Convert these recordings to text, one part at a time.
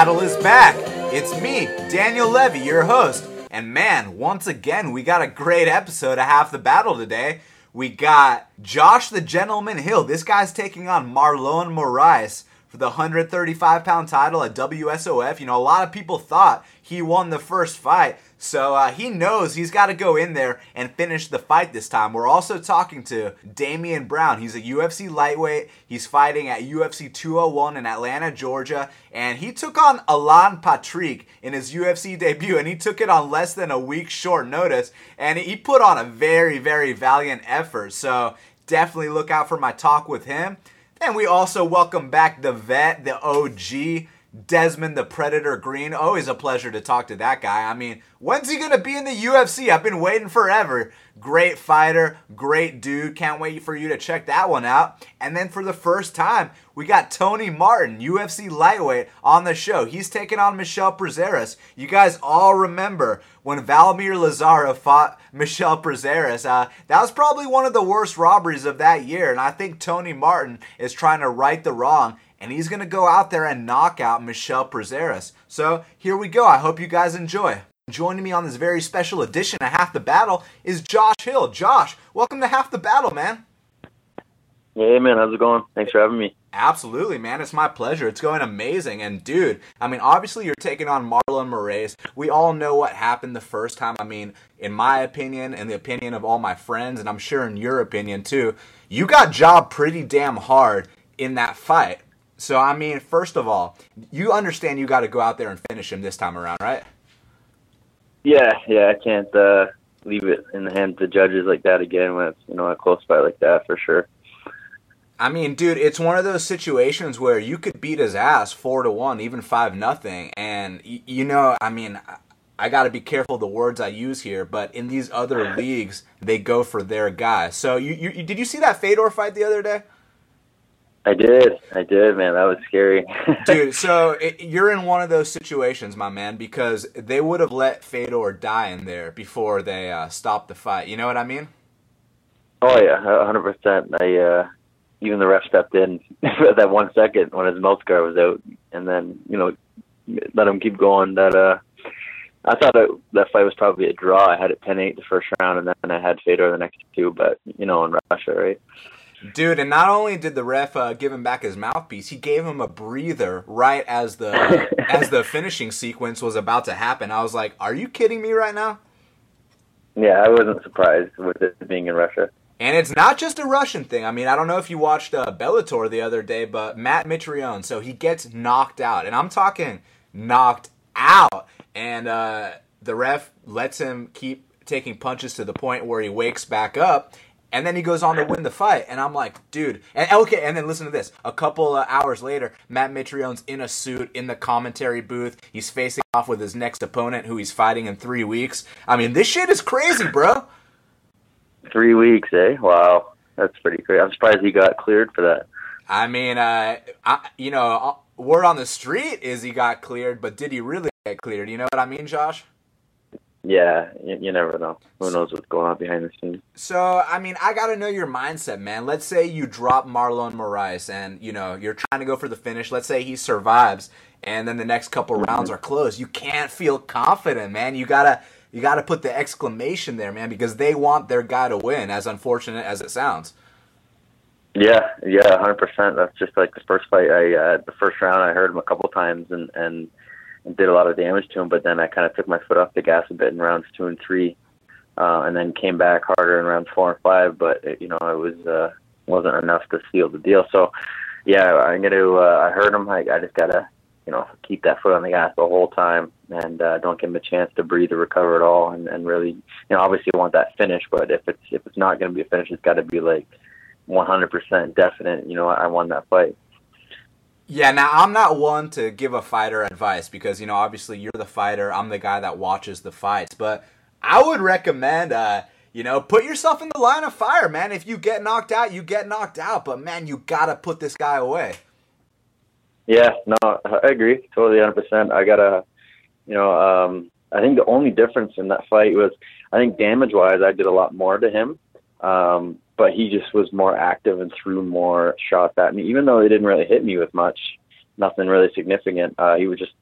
Battle is back. It's me, Daniel Levy, your host. And man, once again, we got a great episode of Half the Battle today. We got Josh the Gentleman Hill. This guy's taking on Marlon Moraes for the 135 pound title at WSOF. You know, a lot of people thought he won the first fight. So uh, he knows he's got to go in there and finish the fight this time. We're also talking to Damien Brown. He's a UFC lightweight. He's fighting at UFC 201 in Atlanta, Georgia. And he took on Alan Patrick in his UFC debut, and he took it on less than a week short notice. And he put on a very, very valiant effort. So definitely look out for my talk with him. And we also welcome back the vet, the OG. Desmond the Predator Green. Always a pleasure to talk to that guy. I mean, when's he going to be in the UFC? I've been waiting forever. Great fighter, great dude. Can't wait for you to check that one out. And then for the first time, we got Tony Martin, UFC lightweight, on the show. He's taking on Michel Prazeres. You guys all remember when Valmir Lazaro fought Michel Prazeres. Uh, that was probably one of the worst robberies of that year. And I think Tony Martin is trying to right the wrong and he's going to go out there and knock out Michel Prazeres. So here we go. I hope you guys enjoy. Joining me on this very special edition of Half the Battle is Josh Hill. Josh, welcome to Half the Battle, man. Hey, man, how's it going? Thanks for having me. Absolutely, man. It's my pleasure. It's going amazing. And, dude, I mean, obviously, you're taking on Marlon Moraes. We all know what happened the first time. I mean, in my opinion, and the opinion of all my friends, and I'm sure in your opinion too, you got job pretty damn hard in that fight. So I mean, first of all, you understand you got to go out there and finish him this time around, right? Yeah, yeah. I can't uh, leave it in the hands of the judges like that again when it's you know a close fight like that for sure. I mean, dude, it's one of those situations where you could beat his ass four to one, even five nothing, and you know, I mean. I got to be careful the words I use here, but in these other leagues, they go for their guy. So, you, you did you see that Fedor fight the other day? I did. I did, man. That was scary. Dude, so it, you're in one of those situations, my man, because they would have let Fedor die in there before they uh, stopped the fight. You know what I mean? Oh yeah, hundred percent. I uh, even the ref stepped in for that one second when his mouth guard was out, and then you know let him keep going. That uh, I thought it, that fight was probably a draw. I had it 10-8 the first round, and then I had Fedor the next two. But you know, in Russia, right? Dude, and not only did the ref uh, give him back his mouthpiece, he gave him a breather right as the as the finishing sequence was about to happen. I was like, "Are you kidding me right now?" Yeah, I wasn't surprised with it being in Russia. And it's not just a Russian thing. I mean, I don't know if you watched uh, Bellator the other day, but Matt Mitrione, so he gets knocked out, and I'm talking knocked out, and uh, the ref lets him keep taking punches to the point where he wakes back up and then he goes on to win the fight, and I'm like, dude. And okay, and then listen to this. A couple of hours later, Matt Mitrione's in a suit in the commentary booth. He's facing off with his next opponent, who he's fighting in three weeks. I mean, this shit is crazy, bro. Three weeks, eh? Wow, that's pretty crazy. I'm surprised he got cleared for that. I mean, uh, I, you know, uh, word on the street is he got cleared, but did he really get cleared? You know what I mean, Josh? Yeah, you, you, never know. Who knows what's going on behind the scenes? So, I mean, I got to know your mindset, man. Let's say you drop Marlon Moraes and, you know, you're trying to go for the finish. Let's say he survives and then the next couple mm-hmm. rounds are closed. You can't feel confident, man. You got to you got to put the exclamation there, man, because they want their guy to win, as unfortunate as it sounds. Yeah, yeah, hundred percent. That's just like the first fight. I uh, the first round, I heard him a couple times, and and did a lot of damage to him. But then I kind of took my foot off the gas a bit in rounds two and three, uh, and then came back harder in rounds four and five. But it, you know, it was uh, wasn't enough to seal the deal. So yeah, I'm gonna. Uh, I heard him. I, I just gotta you know keep that foot on the gas the whole time and uh, don't give him a chance to breathe or recover at all. And, and really, you know, obviously want that finish. But if it's if it's not going to be a finish, it's got to be like 100% definite. You know, I won that fight. Yeah, now I'm not one to give a fighter advice because you know obviously you're the fighter, I'm the guy that watches the fights, but I would recommend uh you know, put yourself in the line of fire, man. If you get knocked out, you get knocked out, but man, you got to put this guy away. Yeah, no, I agree. Totally 100%. I got to you know, um I think the only difference in that fight was I think damage wise I did a lot more to him. Um but he just was more active and threw more shots at me, even though he didn't really hit me with much. nothing really significant. Uh, he was just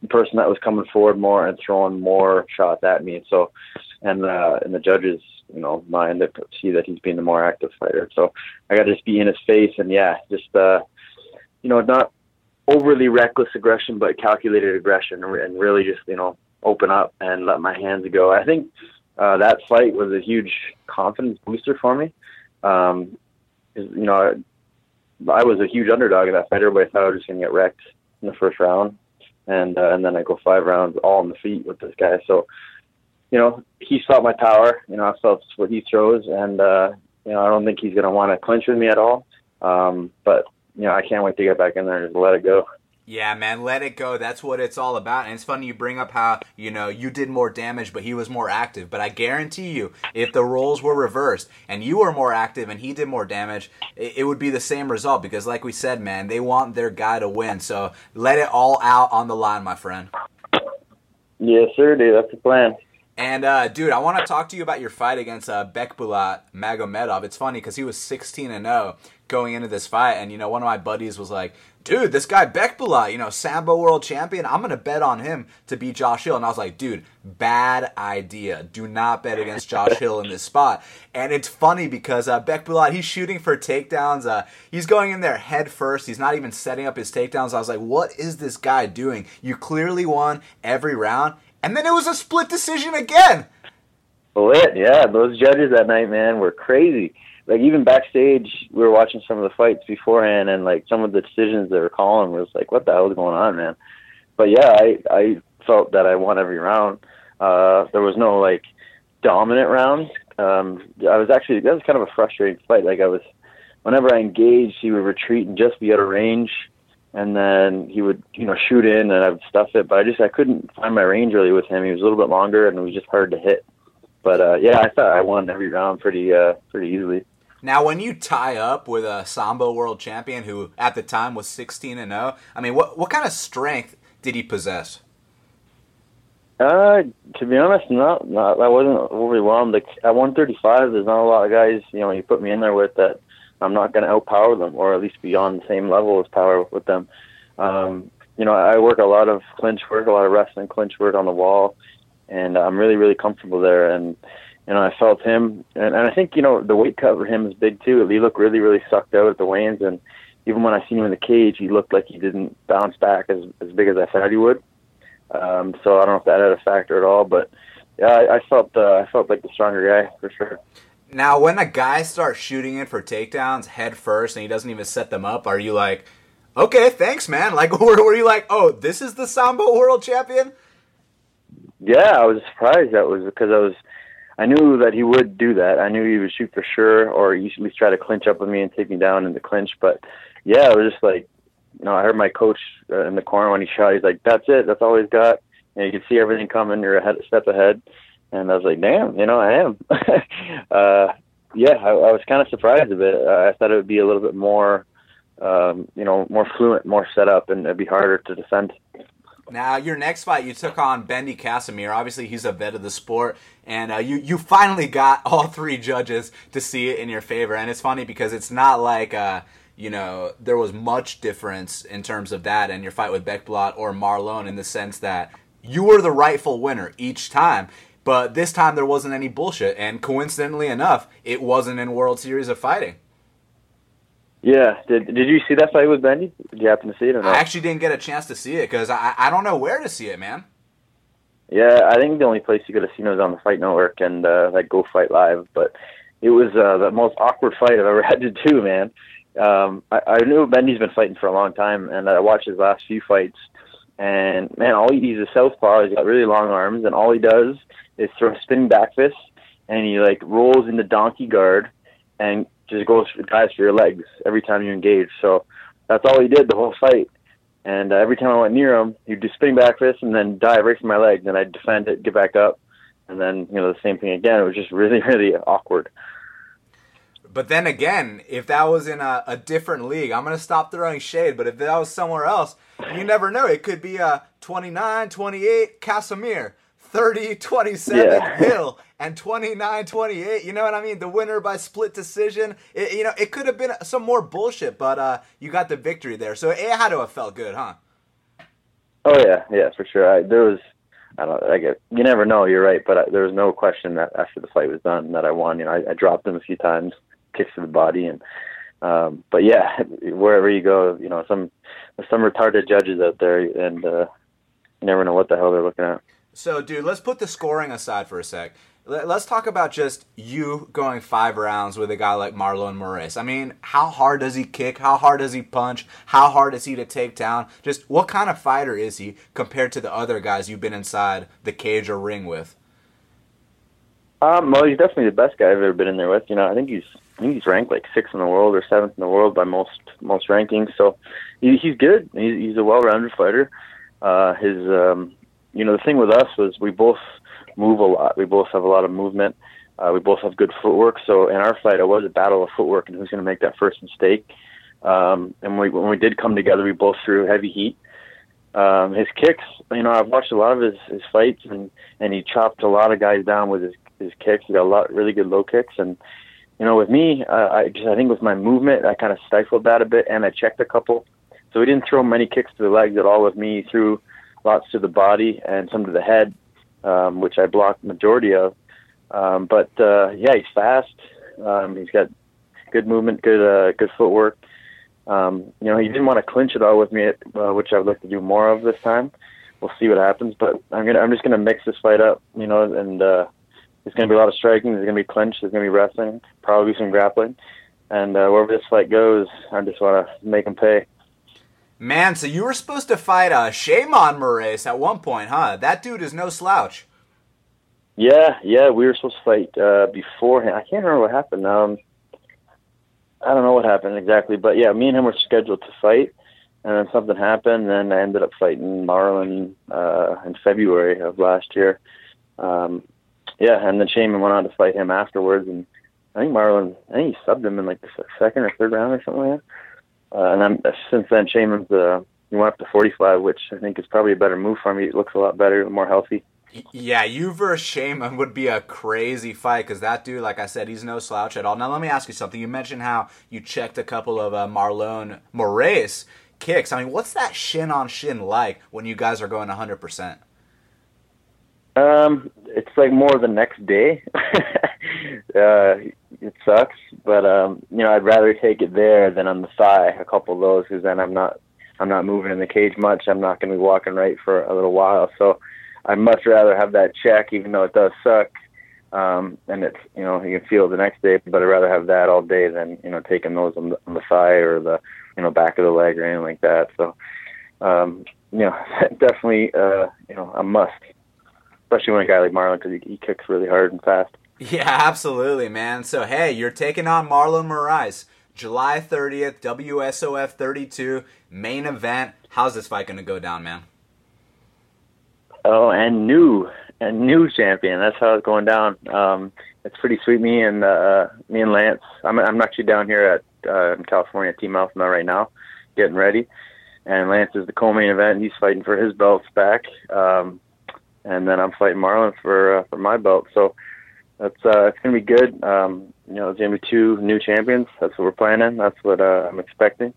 the person that was coming forward more and throwing more shots at me. So, and uh, and the judges, you know, mind to see that he's being the more active fighter. So I got to just be in his face and yeah, just uh, you know, not overly reckless aggression, but calculated aggression, and really just you know open up and let my hands go. I think uh, that fight was a huge confidence booster for me. Um, you know, I I, was a huge underdog in that fight. Everybody thought I was just going to get wrecked in the first round, and uh, and then I go five rounds all on the feet with this guy. So, you know, he saw my power. You know, I felt what he throws, and uh, you know, I don't think he's going to want to clinch with me at all. Um, but you know, I can't wait to get back in there and just let it go. Yeah, man, let it go. That's what it's all about. And it's funny you bring up how, you know, you did more damage, but he was more active. But I guarantee you, if the roles were reversed and you were more active and he did more damage, it, it would be the same result because, like we said, man, they want their guy to win. So let it all out on the line, my friend. Yes, sir, dude. That's the plan. And uh, dude, I want to talk to you about your fight against uh, Bekbulat Magomedov. It's funny because he was 16 and 0 going into this fight, and you know, one of my buddies was like, "Dude, this guy Bekbulat, you know, Sambo World Champion. I'm gonna bet on him to beat Josh Hill." And I was like, "Dude, bad idea. Do not bet against Josh Hill in this spot." And it's funny because uh, Bekbulat, he's shooting for takedowns. Uh, he's going in there head first. He's not even setting up his takedowns. I was like, "What is this guy doing? You clearly won every round." And then it was a split decision again. Split, yeah. Those judges that night, man, were crazy. Like even backstage, we were watching some of the fights beforehand, and like some of the decisions they were calling was like, "What the hell is going on, man?" But yeah, I I felt that I won every round. Uh, there was no like dominant rounds. Um, I was actually that was kind of a frustrating fight. Like I was, whenever I engaged, he would retreat and just be out of range and then he would you know shoot in and I'd stuff it, but I just I couldn't find my range really with him. He was a little bit longer and it was just hard to hit. But uh, yeah, I thought I won every round pretty uh, pretty easily. Now, when you tie up with a Sambo world champion who at the time was 16 and 0, I mean, what what kind of strength did he possess? Uh, to be honest, not not I wasn't overwhelmed. Like at 135, there's not a lot of guys you know you put me in there with that I'm not going to outpower them, or at least be on the same level as power with them. Um, you know, I work a lot of clinch work, a lot of wrestling clinch work on the wall, and I'm really, really comfortable there. And you know, I felt him, and, and I think you know the weight cut for him is big too. He looked really, really sucked out at the weigh-ins, and even when I seen him in the cage, he looked like he didn't bounce back as as big as I thought he would. Um, so I don't know if that had a factor at all, but yeah, I, I felt uh, I felt like the stronger guy for sure. Now, when a guy starts shooting in for takedowns head first and he doesn't even set them up, are you like, okay, thanks, man? Like, were, were you like, oh, this is the Sambo World Champion? Yeah, I was surprised. That was because I was, I knew that he would do that. I knew he would shoot for sure, or at least try to clinch up with me and take me down in the clinch. But yeah, it was just like, you know, I heard my coach uh, in the corner when he shot. He's like, "That's it. That's all he's got." And you can see everything coming. You're a step ahead and I was like, damn, you know, I am. uh, yeah, I, I was kind of surprised a bit. Uh, I thought it would be a little bit more, um, you know, more fluent, more set up, and it'd be harder to defend. Now, your next fight, you took on Bendy Casimir. Obviously, he's a vet of the sport, and uh, you you finally got all three judges to see it in your favor. And it's funny because it's not like uh, you know there was much difference in terms of that and your fight with Bekbulat or Marlon in the sense that you were the rightful winner each time. But this time there wasn't any bullshit, and coincidentally enough, it wasn't in World Series of Fighting. Yeah, did did you see that fight with Bendy? Did you happen to see it or not? I actually didn't get a chance to see it because I I don't know where to see it, man. Yeah, I think the only place you could have seen it was on the Fight Network and uh, like Go Fight Live. But it was uh, the most awkward fight I've ever had to do, man. Um, I, I knew Bendy's been fighting for a long time, and I watched his last few fights. And man, all he, he's a southpaw. He's got really long arms, and all he does is throw a spinning back fist, and he like rolls into donkey guard, and just goes for guys for your legs every time you engage. So that's all he did the whole fight. And uh, every time I went near him, he'd do spinning back fist and then dive right for my leg. Then I'd defend it, get back up, and then you know the same thing again. It was just really, really awkward. But then again, if that was in a, a different league, I'm going to stop throwing shade. But if that was somewhere else, you never know. It could be a 29, 28, Casimir. 30 27 yeah. Hill and 29 28. You know what I mean? The winner by split decision. It, you know, it could have been some more bullshit, but uh, you got the victory there. So it had to have felt good, huh? Oh, yeah, yeah, for sure. I, there was, I don't I get, you never know, you're right, but I, there was no question that after the fight was done that I won. You know, I, I dropped him a few times, kicks to the body, and, um, but yeah, wherever you go, you know, some, some retarded judges out there, and, uh, you never know what the hell they're looking at. So, dude, let's put the scoring aside for a sec. Let's talk about just you going five rounds with a guy like Marlon Moraes. I mean, how hard does he kick? How hard does he punch? How hard is he to take down? Just what kind of fighter is he compared to the other guys you've been inside the cage or ring with? Um, well, he's definitely the best guy I've ever been in there with. You know, I think he's I think he's ranked like sixth in the world or seventh in the world by most most rankings. So he, he's good. He's, he's a well-rounded fighter. Uh, his um, you know, the thing with us was we both move a lot. We both have a lot of movement. Uh, we both have good footwork. So in our fight, it was a battle of footwork and who's going to make that first mistake. Um, and we, when we did come together, we both threw heavy heat. Um, his kicks, you know, I've watched a lot of his, his fights and, and he chopped a lot of guys down with his, his kicks. He got a lot, really good low kicks. And, you know, with me, uh, I just, I think with my movement, I kind of stifled that a bit and I checked a couple. So he didn't throw many kicks to the legs at all with me. Threw lots to the body and some to the head, um, which I blocked majority of. Um, but uh, yeah, he's fast. Um, he's got good movement, good uh, good footwork. Um, you know, he didn't want to clinch it all with me, uh, which I'd like to do more of this time. We'll see what happens, but I'm gonna I'm just gonna mix this fight up, you know, and uh, there's gonna be a lot of striking. There's gonna be clinch. There's gonna be wrestling. Probably some grappling. And uh, wherever this fight goes, I just want to make him pay. Man, so you were supposed to fight a uh, Sheymon Moraes at one point, huh? That dude is no slouch. Yeah, yeah, we were supposed to fight uh, beforehand. I can't remember what happened. Um, I don't know what happened exactly, but yeah, me and him were scheduled to fight, and then something happened, and I ended up fighting Marlon uh, in February of last year. Um, yeah, and then Sheymon went on to fight him afterwards, and I think Marlon, I think he subbed him in like the second or third round or something like that. Uh, and I'm, since then, Sheymon's uh, went up to 45, which I think is probably a better move for me. It looks a lot better, more healthy. Yeah, you versus Sheymon would be a crazy fight because that dude, like I said, he's no slouch at all. Now, let me ask you something. You mentioned how you checked a couple of uh, Marlon Moraes kicks. I mean, what's that shin on shin like when you guys are going 100%? Um, it's like more the next day. uh, it sucks, but um, you know, I'd rather take it there than on the thigh, a couple of those, because then I'm not, I'm not moving in the cage much. I'm not going to be walking right for a little while. So I'd much rather have that check, even though it does suck. Um, and it's, you know, you can feel it the next day, but I'd rather have that all day than, you know, taking those on the, on the thigh or the, you know, back of the leg or anything like that. So, um, you know, definitely, uh, you know, a must, especially when a guy like Marlon, because he, he kicks really hard and fast. Yeah, absolutely, man. So, hey, you're taking on Marlon Moraes. July 30th, WSOF 32, main event. How's this fight going to go down, man? Oh, and new, and new champion. That's how it's going down. Um, it's pretty sweet. Me and uh, me and Lance. I'm I'm actually down here at uh, in California, Team Alpha right now, getting ready. And Lance is the co-main event. He's fighting for his belts back, um, and then I'm fighting Marlon for uh, for my belt. So that's uh, it's gonna be good. Um, you know, it's gonna be two new champions. That's what we're planning. That's what uh, I'm expecting.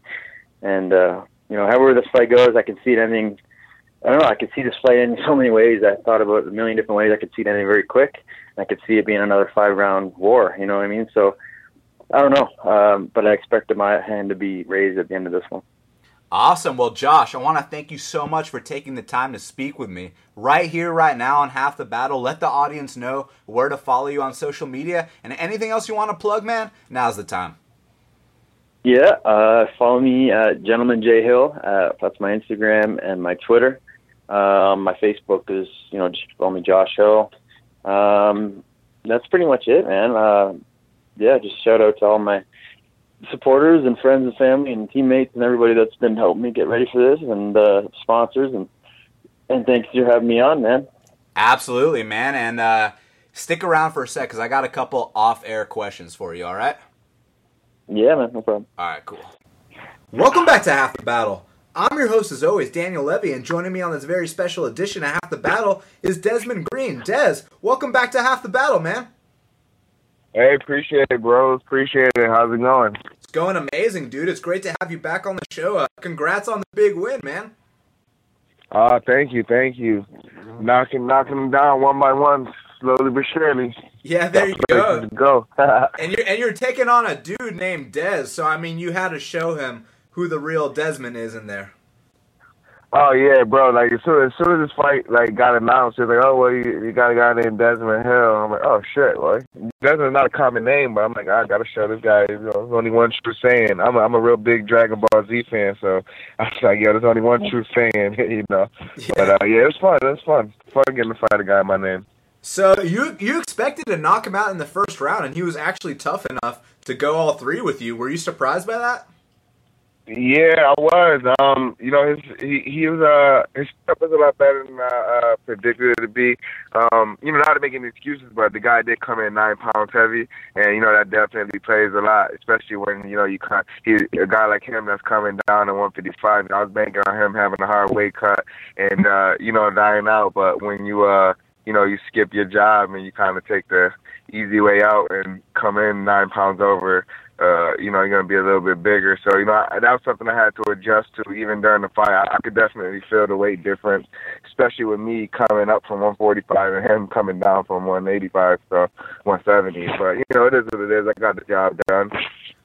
And uh, you know, however this fight goes, I can see it ending. I don't know. I could see this fight in so many ways. I thought about a million different ways. I could see it ending very quick. I could see it being another five round war. You know what I mean? So I don't know, um, but I expect my hand to be raised at the end of this one. Awesome. Well, Josh, I want to thank you so much for taking the time to speak with me right here, right now on Half the Battle. Let the audience know where to follow you on social media and anything else you want to plug, man. Now's the time. Yeah, uh, follow me at Gentleman J Hill. Uh, that's my Instagram and my Twitter. Um, my Facebook is, you know, just follow me Josh Hill. Um, that's pretty much it, man. Uh, yeah, just shout out to all my supporters and friends and family and teammates and everybody that's been helping me get ready for this and uh, sponsors and and thanks for having me on, man. Absolutely, man. And uh, stick around for a sec because I got a couple off-air questions for you. All right? Yeah, man. No problem. All right, cool. Welcome back to Half the Battle. I'm your host, as always, Daniel Levy, and joining me on this very special edition of Half the Battle is Desmond Green. Des, welcome back to Half the Battle, man. Hey, appreciate it, bros. Appreciate it. How's it going? It's going amazing, dude. It's great to have you back on the show. Uh, congrats on the big win, man. Uh, thank you, thank you. Knocking, knocking them down one by one, slowly but surely. Yeah, there you go. go. and you're and you're taking on a dude named Dez. So I mean, you had to show him who the real Desmond is in there. Oh yeah, bro. Like as soon as soon as this fight like got announced, it's like, oh well, you, you got a guy named Desmond Hill. I'm like, oh shit, well, Desmond's not a common name, but I'm like, I gotta show this guy. You know, there's only one true fan. I'm a, I'm a real big Dragon Ball Z fan, so I was like, yo, there's only one true fan, you know. Yeah. But uh, yeah, it was fun. It was fun. Fun getting to fight a guy my name. So you you expected to knock him out in the first round, and he was actually tough enough to go all three with you. Were you surprised by that? Yeah, I was. Um, you know, his he he was uh his stuff was a lot better than I uh, predicted it to be. Um, you know, not to make any excuses, but the guy did come in nine pounds heavy, and you know that definitely plays a lot, especially when you know you cut he a guy like him that's coming down at 155. And I was banking on him having a hard weight cut and uh, you know dying out, but when you uh you know you skip your job and you kind of take the easy way out and come in nine pounds over uh, you know, you're going to be a little bit bigger. So, you know, I, that was something I had to adjust to even during the fight. I, I could definitely feel the weight difference, especially with me coming up from 145 and him coming down from 185 to 170. But, you know, it is what it is. I got the job done.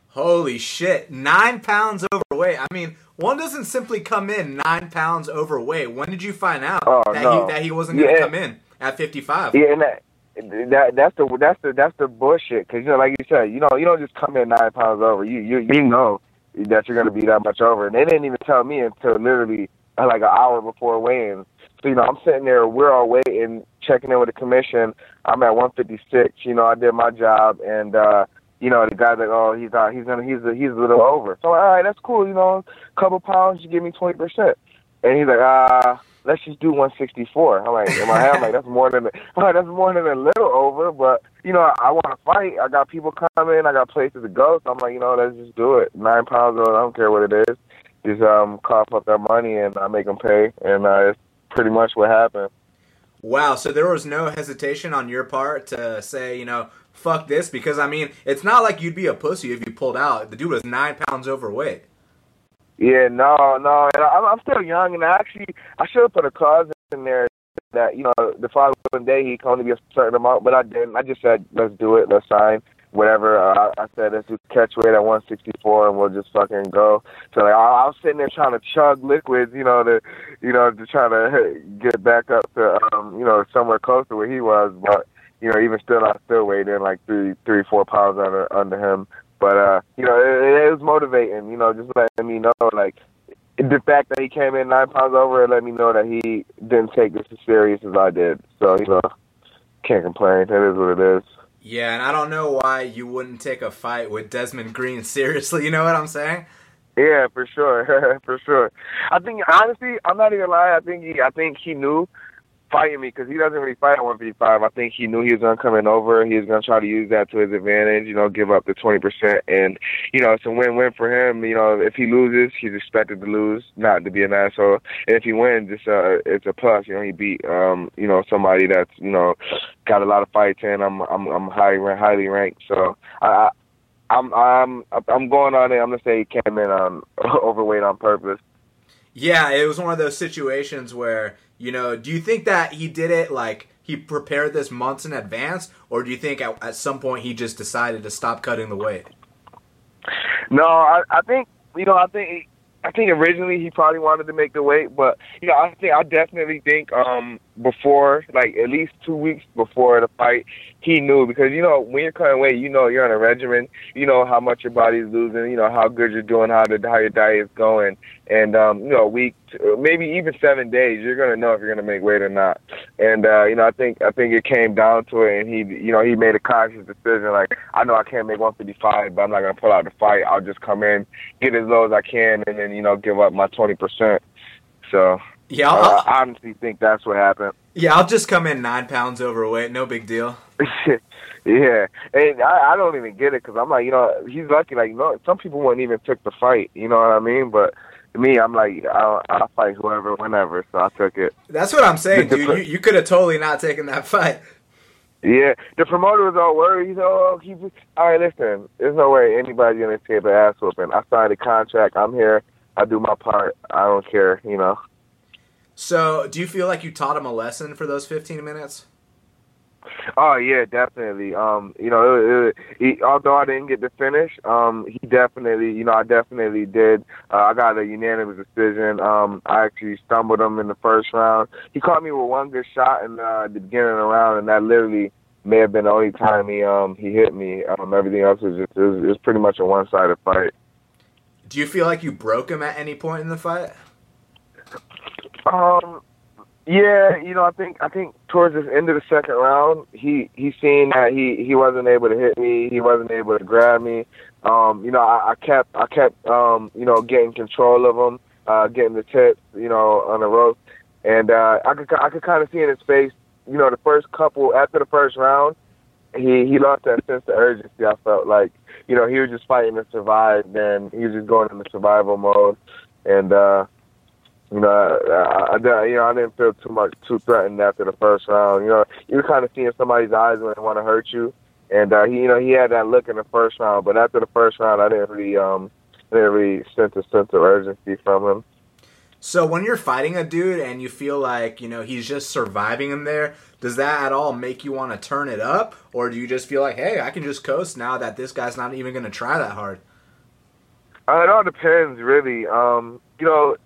Holy shit. Nine pounds overweight. I mean, one doesn't simply come in nine pounds overweight. When did you find out oh, that, no. he, that he wasn't going to yeah. come in at 55? Yeah, and that that that's the that's the that's the bullshit. Cause you know, like you said, you know, you don't just come in nine pounds over. You you you know that you're gonna be that much over, and they didn't even tell me until literally uh, like an hour before weighing. So you know, I'm sitting there, we're all waiting, checking in with the commission. I'm at 156. You know, I did my job, and uh, you know, the guy's like, oh, he's uh, he's gonna he's a, he's a little over. So all right, that's cool. You know, a couple pounds, you give me 20 percent, and he's like, ah. Uh, let's just do 164. I'm like, in my head, like, that's more than, I'm like, that's more than a little over, but, you know, I, I want to fight. I got people coming. I got places to go. So I'm like, you know, let's just do it. Nine pounds, over. I don't care what it is. Just um, cough up that money and I make them pay. And uh, it's pretty much what happened. Wow. So there was no hesitation on your part to say, you know, fuck this? Because, I mean, it's not like you'd be a pussy if you pulled out. The dude was nine pounds overweight. Yeah, no, no, and I'm, I'm still young, and I actually I should have put a clause in there that you know the following day he can only be a certain amount, but I didn't. I just said let's do it, let's sign, whatever. Uh, I, I said let's do catch weight at 164, and we'll just fucking go. So like I, I was sitting there trying to chug liquids, you know, to you know to try to get back up to um you know somewhere close to where he was, but you know even still I still weighed in like three three four pounds under under him. But uh, you know, it, it was motivating. You know, just letting me know like the fact that he came in nine pounds over, it let me know that he didn't take this as serious as I did. So you know, can't complain. That is what it is. Yeah, and I don't know why you wouldn't take a fight with Desmond Green seriously. You know what I'm saying? Yeah, for sure, for sure. I think honestly, I'm not even lying. I think he, I think he knew fighting me because he doesn't really fight at 155. I think he knew he was going to come in over. He was going to try to use that to his advantage, you know, give up the 20%. And, you know, it's a win-win for him. You know, if he loses, he's expected to lose, not to be an asshole. And if he wins, it's a, it's a plus. You know, he beat, um, you know, somebody that's, you know, got a lot of fights in. I'm, I'm, I'm highly, highly ranked. So I, I'm, I'm, I'm going on it. I'm going to say he came in um, overweight on purpose. Yeah, it was one of those situations where you know, do you think that he did it like he prepared this months in advance, or do you think at, at some point he just decided to stop cutting the weight? No, I, I think you know, I think I think originally he probably wanted to make the weight, but you know, I think I definitely think um before, like at least two weeks before the fight, he knew because you know when you're cutting weight, you know you're on a regimen, you know how much your body's losing, you know how good you're doing, how the how your diet is going, and um, you know a week, maybe even seven days, you're gonna know if you're gonna make weight or not. And uh, you know I think I think it came down to it, and he you know he made a conscious decision like I know I can't make 155, but I'm not gonna pull out the fight. I'll just come in, get as low as I can, and then you know give up my 20 percent. So yeah, uh, i honestly think that's what happened. Yeah, I'll just come in nine pounds overweight. No big deal. yeah, and I, I don't even get it because I'm like, you know, he's lucky. Like, you know, some people wouldn't even pick the fight. You know what I mean? But me, I'm like, I'll, I'll fight whoever, whenever. So I took it. That's what I'm saying, dude. You, you could have totally not taken that fight. Yeah, the promoter was all worried. He's all, oh, keep all right. Listen, there's no way anybody's gonna take the ass whooping. I signed a contract. I'm here. I do my part. I don't care. You know. So, do you feel like you taught him a lesson for those 15 minutes? Oh yeah, definitely. Um, you know, it, it, he, although I didn't get to finish, um, he definitely, you know, I definitely did. Uh, I got a unanimous decision. Um, I actually stumbled him in the first round. He caught me with one good shot in uh, the beginning of the round, and that literally may have been the only time he um he hit me. Um, everything else was just it was, it was pretty much a one sided fight. Do you feel like you broke him at any point in the fight? Um, yeah, you know, I think I think towards the end of the second round, he he seen that he he wasn't able to hit me, he wasn't able to grab me. Um, you know, I, I kept I kept um, you know, getting control of him, uh, getting the tips, you know, on the rope, and uh, I could I could kind of see in his face, you know, the first couple after the first round, he he lost that sense of urgency. I felt like, you know, he was just fighting to survive, then he was just going into survival mode, and. uh you know, I, I, you know, I didn't feel too much too threatened after the first round. You know, you're kind of seeing somebody's eyes when they want to hurt you, and uh, he, you know, he had that look in the first round. But after the first round, I didn't really, um, I didn't really sense a sense of urgency from him. So when you're fighting a dude and you feel like you know he's just surviving in there, does that at all make you want to turn it up, or do you just feel like, hey, I can just coast now that this guy's not even going to try that hard? Uh, it all depends, really. Um, you know,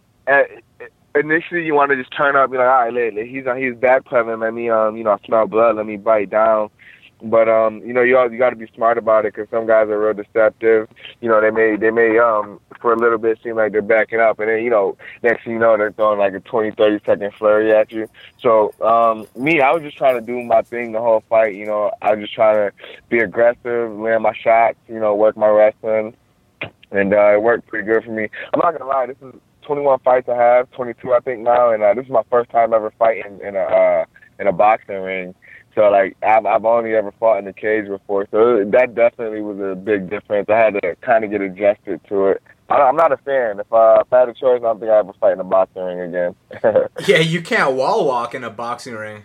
initially you want to just turn up, be like, all right, he's he's backpedaling. Let me, um, you know, I smell blood. Let me bite down. But um, you know, you all, you got to be smart about it because some guys are real deceptive. You know, they may they may um for a little bit seem like they're backing up, and then you know, next thing you know, they're throwing like a 20, 30 second flurry at you. So um, me, I was just trying to do my thing the whole fight. You know, I was just trying to be aggressive, land my shots. You know, work my wrestling, and uh, it worked pretty good for me. I'm not gonna lie, this is 21 fights I have, 22 I think now, and uh, this is my first time ever fighting in a uh, in a boxing ring. So like I've I've only ever fought in the cage before, so that definitely was a big difference. I had to kind of get adjusted to it. I, I'm not a fan. If, uh, if I had a choice, I don't think I ever fight in a boxing ring again. yeah, you can't wall walk in a boxing ring.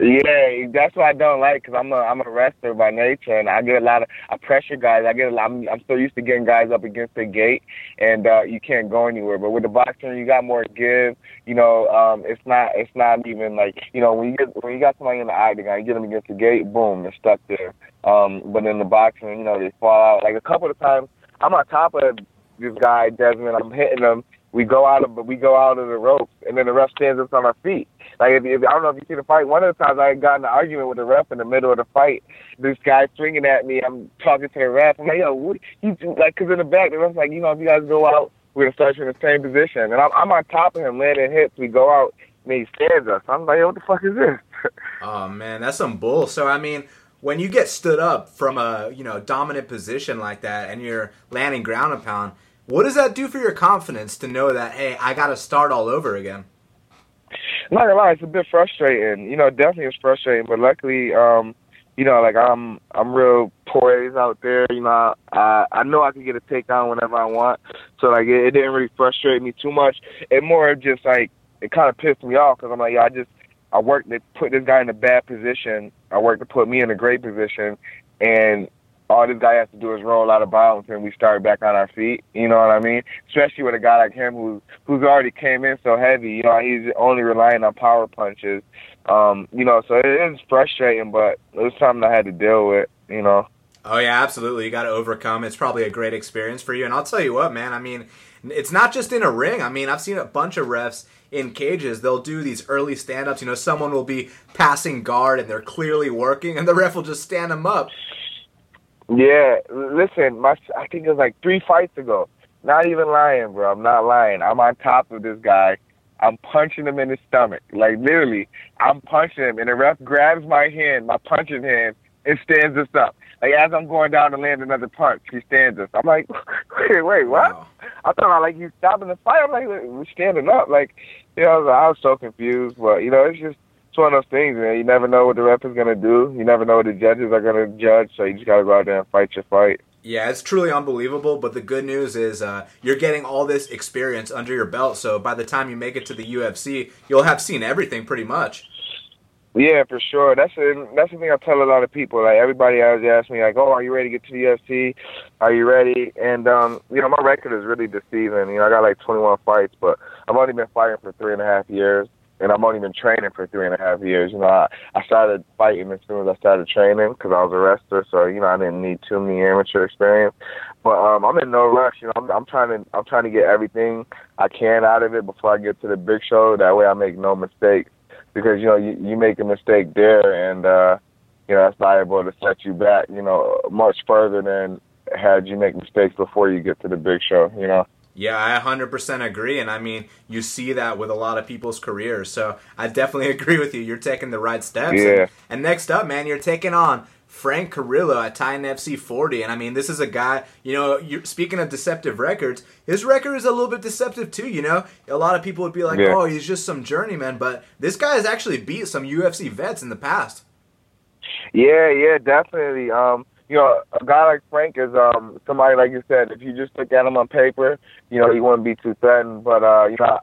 Yeah, that's what I don't like because I'm a I'm a wrestler by nature, and I get a lot of I pressure guys. I get a lot, I'm I'm so used to getting guys up against the gate, and uh, you can't go anywhere. But with the boxing, you got more give. You know, um, it's not it's not even like you know when you get when you got somebody in the octagon, you get them against the gate, boom, they're stuck there. Um, but in the boxing, you know, they fall out. Like a couple of times, I'm on top of this guy Desmond. I'm hitting him. We go out of we go out of the ropes, and then the ref stands us on our feet. Like if, if I don't know if you see the fight. One of the times I got in an argument with the ref in the middle of the fight. This guy swinging at me. I'm talking to the ref. I'm like, yo, what? You like? Cause in the back, the ref's like, you know, if you guys go out, we're gonna start you in the same position. And I'm, I'm on top of him, landing hits. We go out, and he stands us. I'm like, yo, what the fuck is this? oh man, that's some bull. So I mean when you get stood up from a you know dominant position like that and you're landing ground and pound, what does that do for your confidence to know that hey, I got to start all over again? not gonna lie, it's a bit frustrating. You know, definitely it's frustrating, but luckily, um, you know, like I'm I'm real poised out there. You know, I I know I can get a takedown whenever I want. So like it, it didn't really frustrate me too much. It more just like it kind of pissed me off because I'm like, yeah, I just I worked to put this guy in a bad position. I worked to put me in a great position, and all this guy has to do is roll out of bounds and we start back on our feet. You know what I mean? Especially with a guy like him who's who's already came in so heavy. You know, he's only relying on power punches. Um, you know, so it is frustrating, but it was something I had to deal with. You know. Oh yeah, absolutely. You got to overcome. It's probably a great experience for you. And I'll tell you what, man. I mean, it's not just in a ring. I mean, I've seen a bunch of refs in cages. They'll do these early stand-ups. You know, someone will be passing guard and they're clearly working, and the ref will just stand them up yeah, listen, my I think it was like three fights ago. Not even lying, bro. I'm not lying. I'm on top of this guy. I'm punching him in his stomach. Like literally, I'm punching him, and the ref grabs my hand, my punching hand, and stands us up. Like as I'm going down to land another punch, he stands us. I'm like, wait, wait, what? Wow. I thought I like you stopping the fight. I'm like, we're standing up. Like, you know, I was, I was so confused, but you know, it's just it's one of those things, man. You never know what the ref is gonna do. You never know what the judges are gonna judge. So you just gotta go out there and fight your fight. Yeah, it's truly unbelievable. But the good news is uh, you're getting all this experience under your belt. So by the time you make it to the UFC, you'll have seen everything pretty much. Yeah, for sure. That's a, that's the thing I tell a lot of people. Like everybody always asks me, like, "Oh, are you ready to get to the UFC? Are you ready?" And um, you know, my record is really deceiving. You know, I got like 21 fights, but I've only been fighting for three and a half years, and I've only been training for three and a half years. You know, I, I started fighting as soon as I started training because I was a wrestler, so you know, I didn't need too many amateur experience. But um, I'm in no rush. You know, I'm, I'm trying to I'm trying to get everything I can out of it before I get to the big show. That way, I make no mistakes because you know you, you make a mistake there and uh you know that's liable to set you back you know much further than had you make mistakes before you get to the big show you know yeah, I 100% agree. And I mean, you see that with a lot of people's careers. So I definitely agree with you. You're taking the right steps. Yeah. And, and next up, man, you're taking on Frank Carrillo at Titan FC 40. And I mean, this is a guy, you know, you're, speaking of deceptive records, his record is a little bit deceptive too, you know? A lot of people would be like, Yeah. oh, he's just some journeyman. But this guy has actually beat some UFC vets in the past. Yeah, yeah, definitely. Um, you know, a guy like Frank is um somebody like you said. If you just look at him on paper, you know, he wouldn't be too threatened. But uh, you know,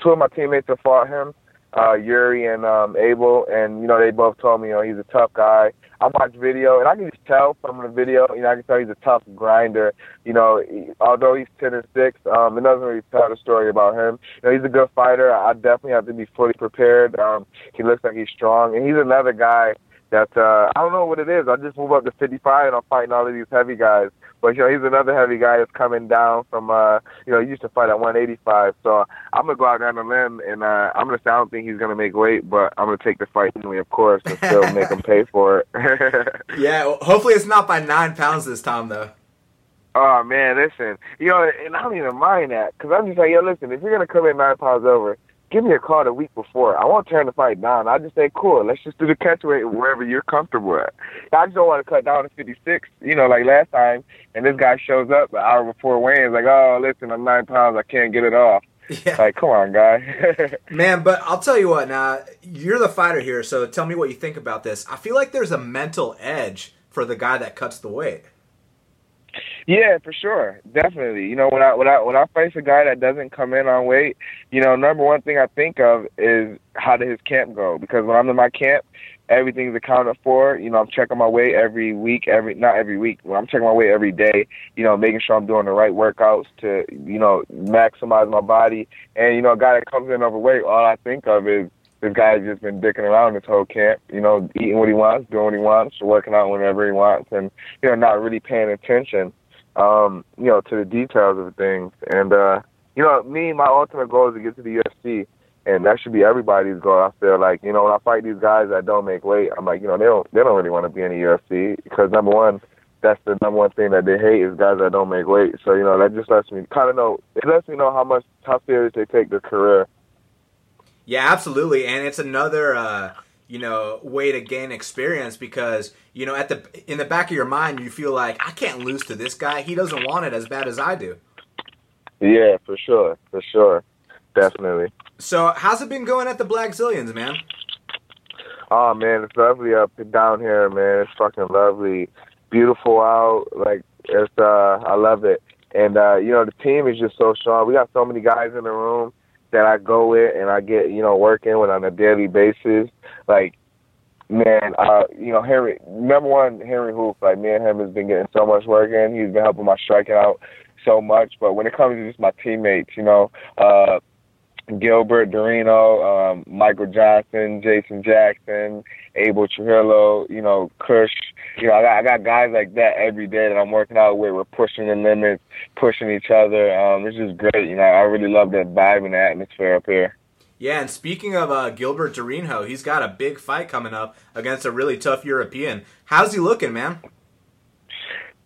two of my teammates have fought him, uh, Yuri and um Abel, and you know, they both told me, you know, he's a tough guy. I watched video, and I can just tell from the video, you know, I can tell he's a tough grinder. You know, he, although he's ten and six, um, it doesn't really tell the story about him. You know, he's a good fighter. I definitely have to be fully prepared. Um, he looks like he's strong, and he's another guy that uh, I don't know what it is. I just move up to 55 and I'm fighting all of these heavy guys. But you know, he's another heavy guy that's coming down from uh, you know, he used to fight at 185. So I'm gonna go out there on a limb and uh, I'm gonna say I don't think he's gonna make weight, but I'm gonna take the fight anyway, of course, and still make him pay for it. Yeah, well, hopefully it's not by nine pounds this time, though. Oh man, listen, you know, and I don't even mind that because I'm just like, yo, listen, if you're gonna come in nine pounds over, give me a call the week before. I won't turn the fight down. I just say, cool, let's just do the catch weight wherever you're comfortable at. I just don't want to cut down to 56, you know, like last time, and this guy shows up an hour before weigh-in, like, oh, listen, I'm nine pounds, I can't get it off. Yeah. Like, come on, guy. Man, but I'll tell you what, now, you're the fighter here, so tell me what you think about this. I feel like there's a mental edge for the guy that cuts the weight. Yeah, for sure, definitely. You know, when I when I when I face a guy that doesn't come in on weight, you know, number one thing I think of is how did his camp go? Because when I'm in my camp, everything's accounted for. You know, I'm checking my weight every week, every not every week. Well, I'm checking my weight every day. You know, making sure I'm doing the right workouts to you know maximize my body. And you know, a guy that comes in overweight, all I think of is this guy's just been dicking around this whole camp, you know, eating what he wants, doing what he wants, working out whenever he wants, and you know, not really paying attention, um, you know, to the details of things. And uh, you know, me, my ultimate goal is to get to the UFC, and that should be everybody's goal. I feel like, you know, when I fight these guys that don't make weight, I'm like, you know, they don't, they don't really want to be in the UFC because number one, that's the number one thing that they hate is guys that don't make weight. So you know, that just lets me kind of know, it lets me know how much how serious they take their career. Yeah, absolutely, and it's another uh, you know way to gain experience because you know at the in the back of your mind you feel like I can't lose to this guy. He doesn't want it as bad as I do. Yeah, for sure, for sure, definitely. So how's it been going at the Blackzilians, man? Oh man, it's lovely up and down here, man. It's fucking lovely, beautiful out. Like it's, uh, I love it. And uh, you know, the team is just so strong. We got so many guys in the room that I go with and I get, you know, working with on a daily basis. Like, man, uh, you know, Henry. Number one, Henri Hooft. Like me and him has been getting so much work in. He's been helping my striking out so much. But when it comes to just my teammates, you know, uh, Gilbert Durinho, um, Michael Johnson, Jason Jackson, Abel Trujillo, you know, Kush. You know, I got, I got guys like that every day that I'm working out with. We're pushing the limits, pushing each other. Um, it's just great. You know, I really love that vibe and the atmosphere up here. Yeah, and speaking of uh, Gilbert Durinho, he's got a big fight coming up against a really tough European. How's he looking, man?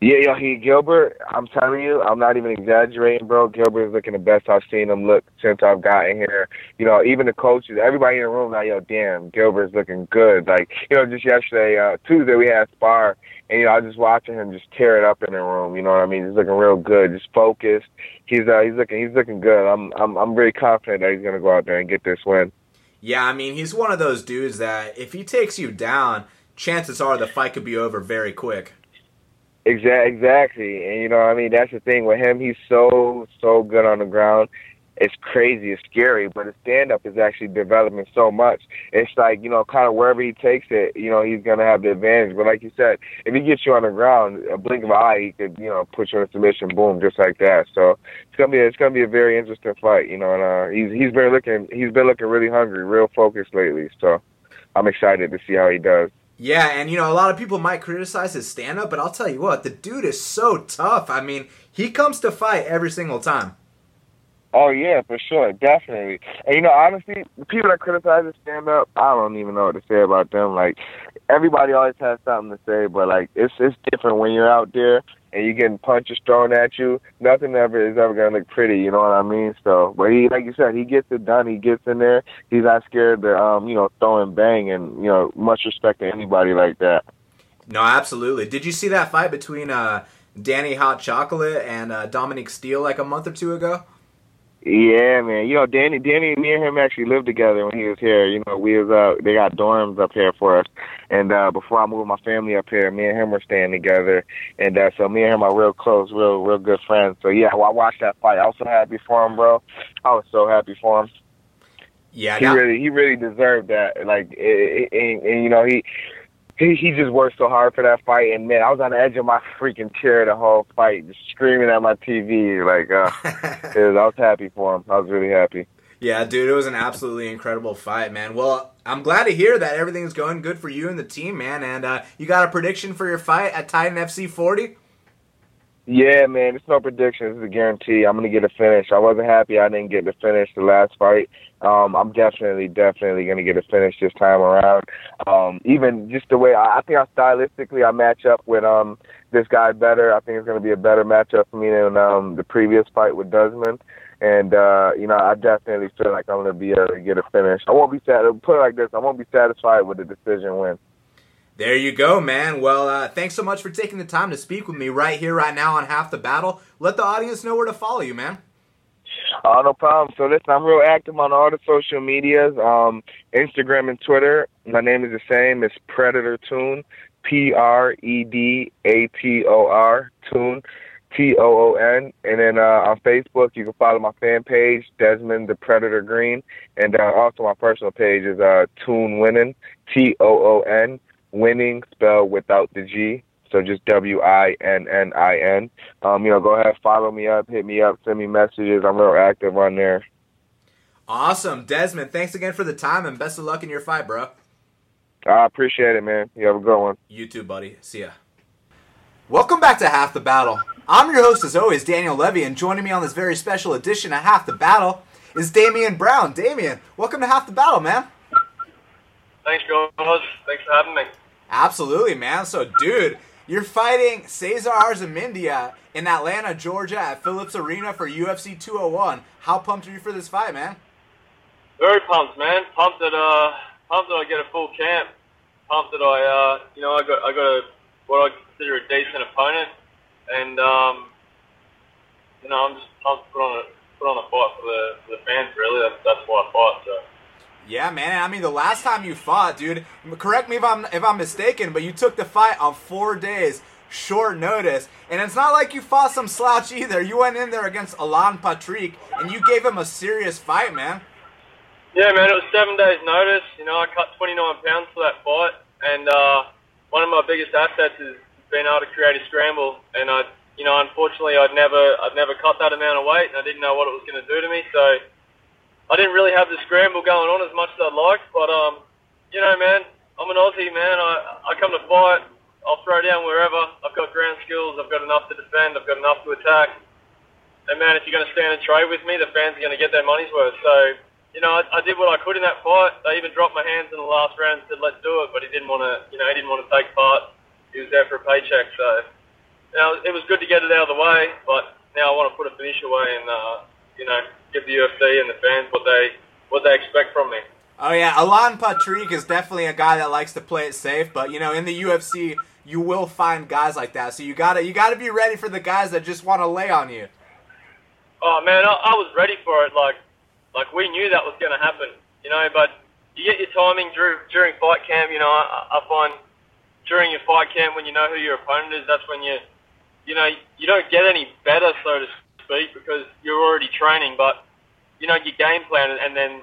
Yeah, yo, he Gilbert. I'm telling you, I'm not even exaggerating, bro. Gilbert is looking the best I've seen him look since I've gotten here. You know, even the coaches, everybody in the room now, yo, damn, Gilbert's looking good. Like, you know, just yesterday, uh, Tuesday we had spar, and you know, I was just watching him just tear it up in the room. You know what I mean? He's looking real good, just focused. He's uh, he's looking, he's looking good. I'm, I'm, I'm very confident that he's gonna go out there and get this win. Yeah, I mean, he's one of those dudes that if he takes you down, chances are the fight could be over very quick. Exactly, exactly. And you know, I mean, that's the thing with him. He's so so good on the ground. It's crazy, it's scary, but his stand up is actually developing so much. It's like, you know, kind of wherever he takes it, you know, he's gonna have the advantage. But like you said, if he gets you on the ground, a blink of an eye, he could, you know, put you in a submission, boom, just like that. So it's gonna be it's gonna be a very interesting fight, you know, and uh he's he's been looking he's been looking really hungry, real focused lately. So I'm excited to see how he does. Yeah, and you know, a lot of people might criticize his stand up, but I'll tell you what, the dude is so tough. I mean, he comes to fight every single time. Oh yeah, for sure, definitely. And you know, honestly, the people that criticize his stand up, I don't even know what to say about them. Like everybody always has something to say, but like it's it's different when you're out there and you're getting punches thrown at you. Nothing ever is ever gonna look pretty, you know what I mean? So but he like you said, he gets it done, he gets in there, he's not scared to um, you know, throw and bang and, you know, much respect to anybody like that. No, absolutely. Did you see that fight between uh Danny Hot Chocolate and uh, Dominic Steele like a month or two ago? Yeah, man. You know, Danny, Danny, me and him actually lived together when he was here. You know, we was uh, they got dorms up here for us, and uh, before I moved my family up here, me and him were staying together, and uh, so me and him are real close, real, real good friends. So yeah, well, I watched that fight. I was so happy for him, bro. I was so happy for him. Yeah, he really, he really deserved that. Like, it, it, and, and you know, he he he just worked so hard for that fight, and man, I was on the edge of my freaking chair the whole fight, just screaming at my TV. Like, uh, it was, I was happy for him. I was really happy. Yeah, dude, it was an absolutely incredible fight, man. Well, I'm glad to hear that everything's going good for you and the team, man. And uh, you got a prediction for your fight at Titan FC 40? Yeah, man, it's no prediction. It's a guarantee. I'm gonna get a finish. I wasn't happy I didn't get the finish the last fight. Um, I'm definitely, definitely gonna get a finish this time around. Um, even just the way I, I think I stylistically I match up with um this guy better. I think it's gonna be a better matchup for me than um the previous fight with Desmond. And uh, you know, I definitely feel like I'm gonna be able to get a finish. I won't be sad. Put it like this: I won't be satisfied with the decision win. There you go, man. Well, uh, thanks so much for taking the time to speak with me right here, right now on Half the Battle. Let the audience know where to follow you, man. Uh, no problem. So listen, I'm real active on all the social medias, um, Instagram and Twitter. My name is the same. It's Predator Toon, P R E D A T O R Toon, T O O N. And then uh, on Facebook, you can follow my fan page, Desmond the Predator Green, and uh, also my personal page is uh, Toon Winning, T O O N, Winning spelled without the G. So just W I N N I N. Um, you know, go ahead, follow me up, hit me up, send me messages. I'm real active on there. Awesome. Desmond, thanks again for the time and best of luck in your fight, bro. I appreciate it, man. You have a good one. You too, buddy. See ya. Welcome back to Half the Battle. I'm your host, as always, Daniel Levy, and joining me on this very special edition of Half the Battle is Damien Brown. Damien, welcome to Half the Battle, man. Thanks, guys. Thanks for having me. Absolutely, man. So, dude, you're fighting Cesar Arzamendia in Atlanta, Georgia at Phillips Arena for UFC 201. How pumped are you for this fight, man? Very pumped, man. Pumped that uh, pumped that I get a full camp. Pumped that I uh, you know, I got I got a what I consider a decent opponent, and um, you know, I'm just pumped to put on a put on a fight for the for the fans. Really, that's that's why I fight. So. Yeah, man. I mean, the last time you fought, dude. Correct me if I'm if I'm mistaken, but you took the fight on four days, short notice, and it's not like you fought some slouch either. You went in there against Alan Patrick, and you gave him a serious fight, man. Yeah, man. It was seven days' notice. You know, I cut 29 pounds for that fight, and uh, one of my biggest assets is being able to create a scramble. And I, you know, unfortunately, I'd never I'd never cut that amount of weight, and I didn't know what it was going to do to me. So. I didn't really have the scramble going on as much as I'd like, but um, you know, man, I'm an Aussie, man. I I come to fight. I'll throw down wherever. I've got ground skills. I've got enough to defend. I've got enough to attack. And man, if you're going to stand and trade with me, the fans are going to get their money's worth. So, you know, I, I did what I could in that fight. They even dropped my hands in the last round and said, "Let's do it," but he didn't want to. You know, he didn't want to take part. He was there for a paycheck. So, you know, it was good to get it out of the way. But now I want to put a finish away and, uh, you know, give the UFC and the fans what they what they expect from me. Oh yeah, Alan Patrick is definitely a guy that likes to play it safe, but you know, in the UFC, you will find guys like that. So you gotta you gotta be ready for the guys that just want to lay on you. Oh man, I, I was ready for it. Like, like we knew that was going to happen, you know. But you get your timing during, during fight camp. You know, I, I find during your fight camp when you know who your opponent is, that's when you you know, you don't get any better, so to speak, because you're already training. But you know, you game plan, and then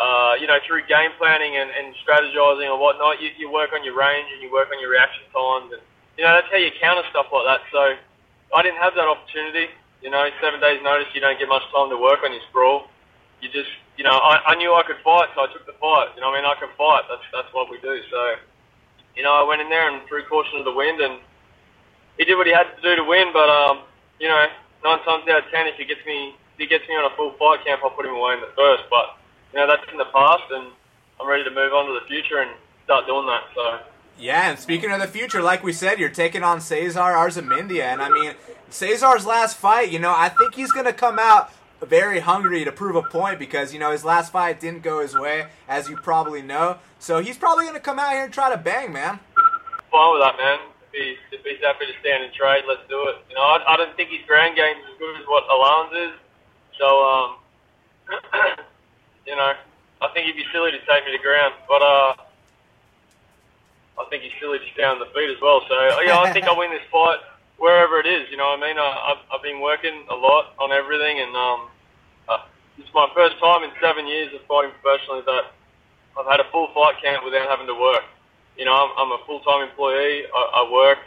uh, you know, through game planning and, and strategizing and whatnot, you, you work on your range and you work on your reaction times, and you know that's how you counter stuff like that. So I didn't have that opportunity. You know, seven days notice, you don't get much time to work on your sprawl. You just, you know, I, I knew I could fight, so I took the fight. You know, I mean, I can fight. That's that's what we do. So, you know, I went in there and threw caution to the wind, and he did what he had to do to win. But um, you know, nine times out of ten, if he gets me, if he gets me on a full fight camp, I'll put him away in the first. But you know, that's in the past, and I'm ready to move on to the future and start doing that. So. Yeah, and speaking of the future, like we said, you're taking on Cesar Arzamendia, and I mean, Cesar's last fight, you know, I think he's going to come out very hungry to prove a point because, you know, his last fight didn't go his way, as you probably know. So he's probably going to come out here and try to bang, man. Fine with that, man. He's, if he's happy to stand and trade, let's do it. You know, I, I don't think his ground game's as good as what Alan's is. So, um, you know, I think he'd be silly to take me to ground. But, uh, I think he's silly to stay on the feet as well. So, yeah, I think I'll win this fight wherever it is. You know what I mean? I, I've, I've been working a lot on everything, and um, uh, it's my first time in seven years of fighting professionally that I've had a full fight camp without having to work. You know, I'm, I'm a full-time employee. I, I work,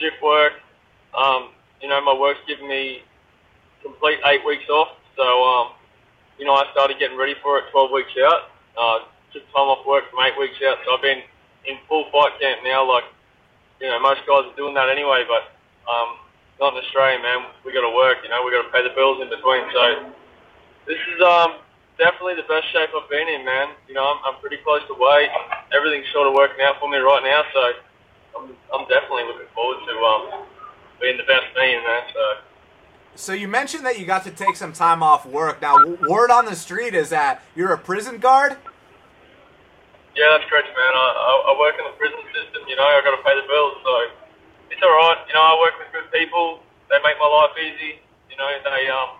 shift work. Um, you know, my work's given me complete eight weeks off. So, um, you know, I started getting ready for it 12 weeks out. Uh, took time off work from eight weeks out. So I've been in full fight camp now. Like, you know, most guys are doing that anyway, but um, not in Australia, man. We got to work. You know, we got to pay the bills in between. So this is um, definitely the best shape I've been in, man. You know, I'm, I'm pretty close to weight. Everything's sort of working out for me right now. So I'm, I'm definitely looking forward to um, being the best me in that. So. So you mentioned that you got to take some time off work. Now, word on the street is that you're a prison guard. Yeah, that's correct, man. I, I, I work in the prison system. You know, I got to pay the bills, so it's all right. You know, I work with good people. They make my life easy. You know, they um,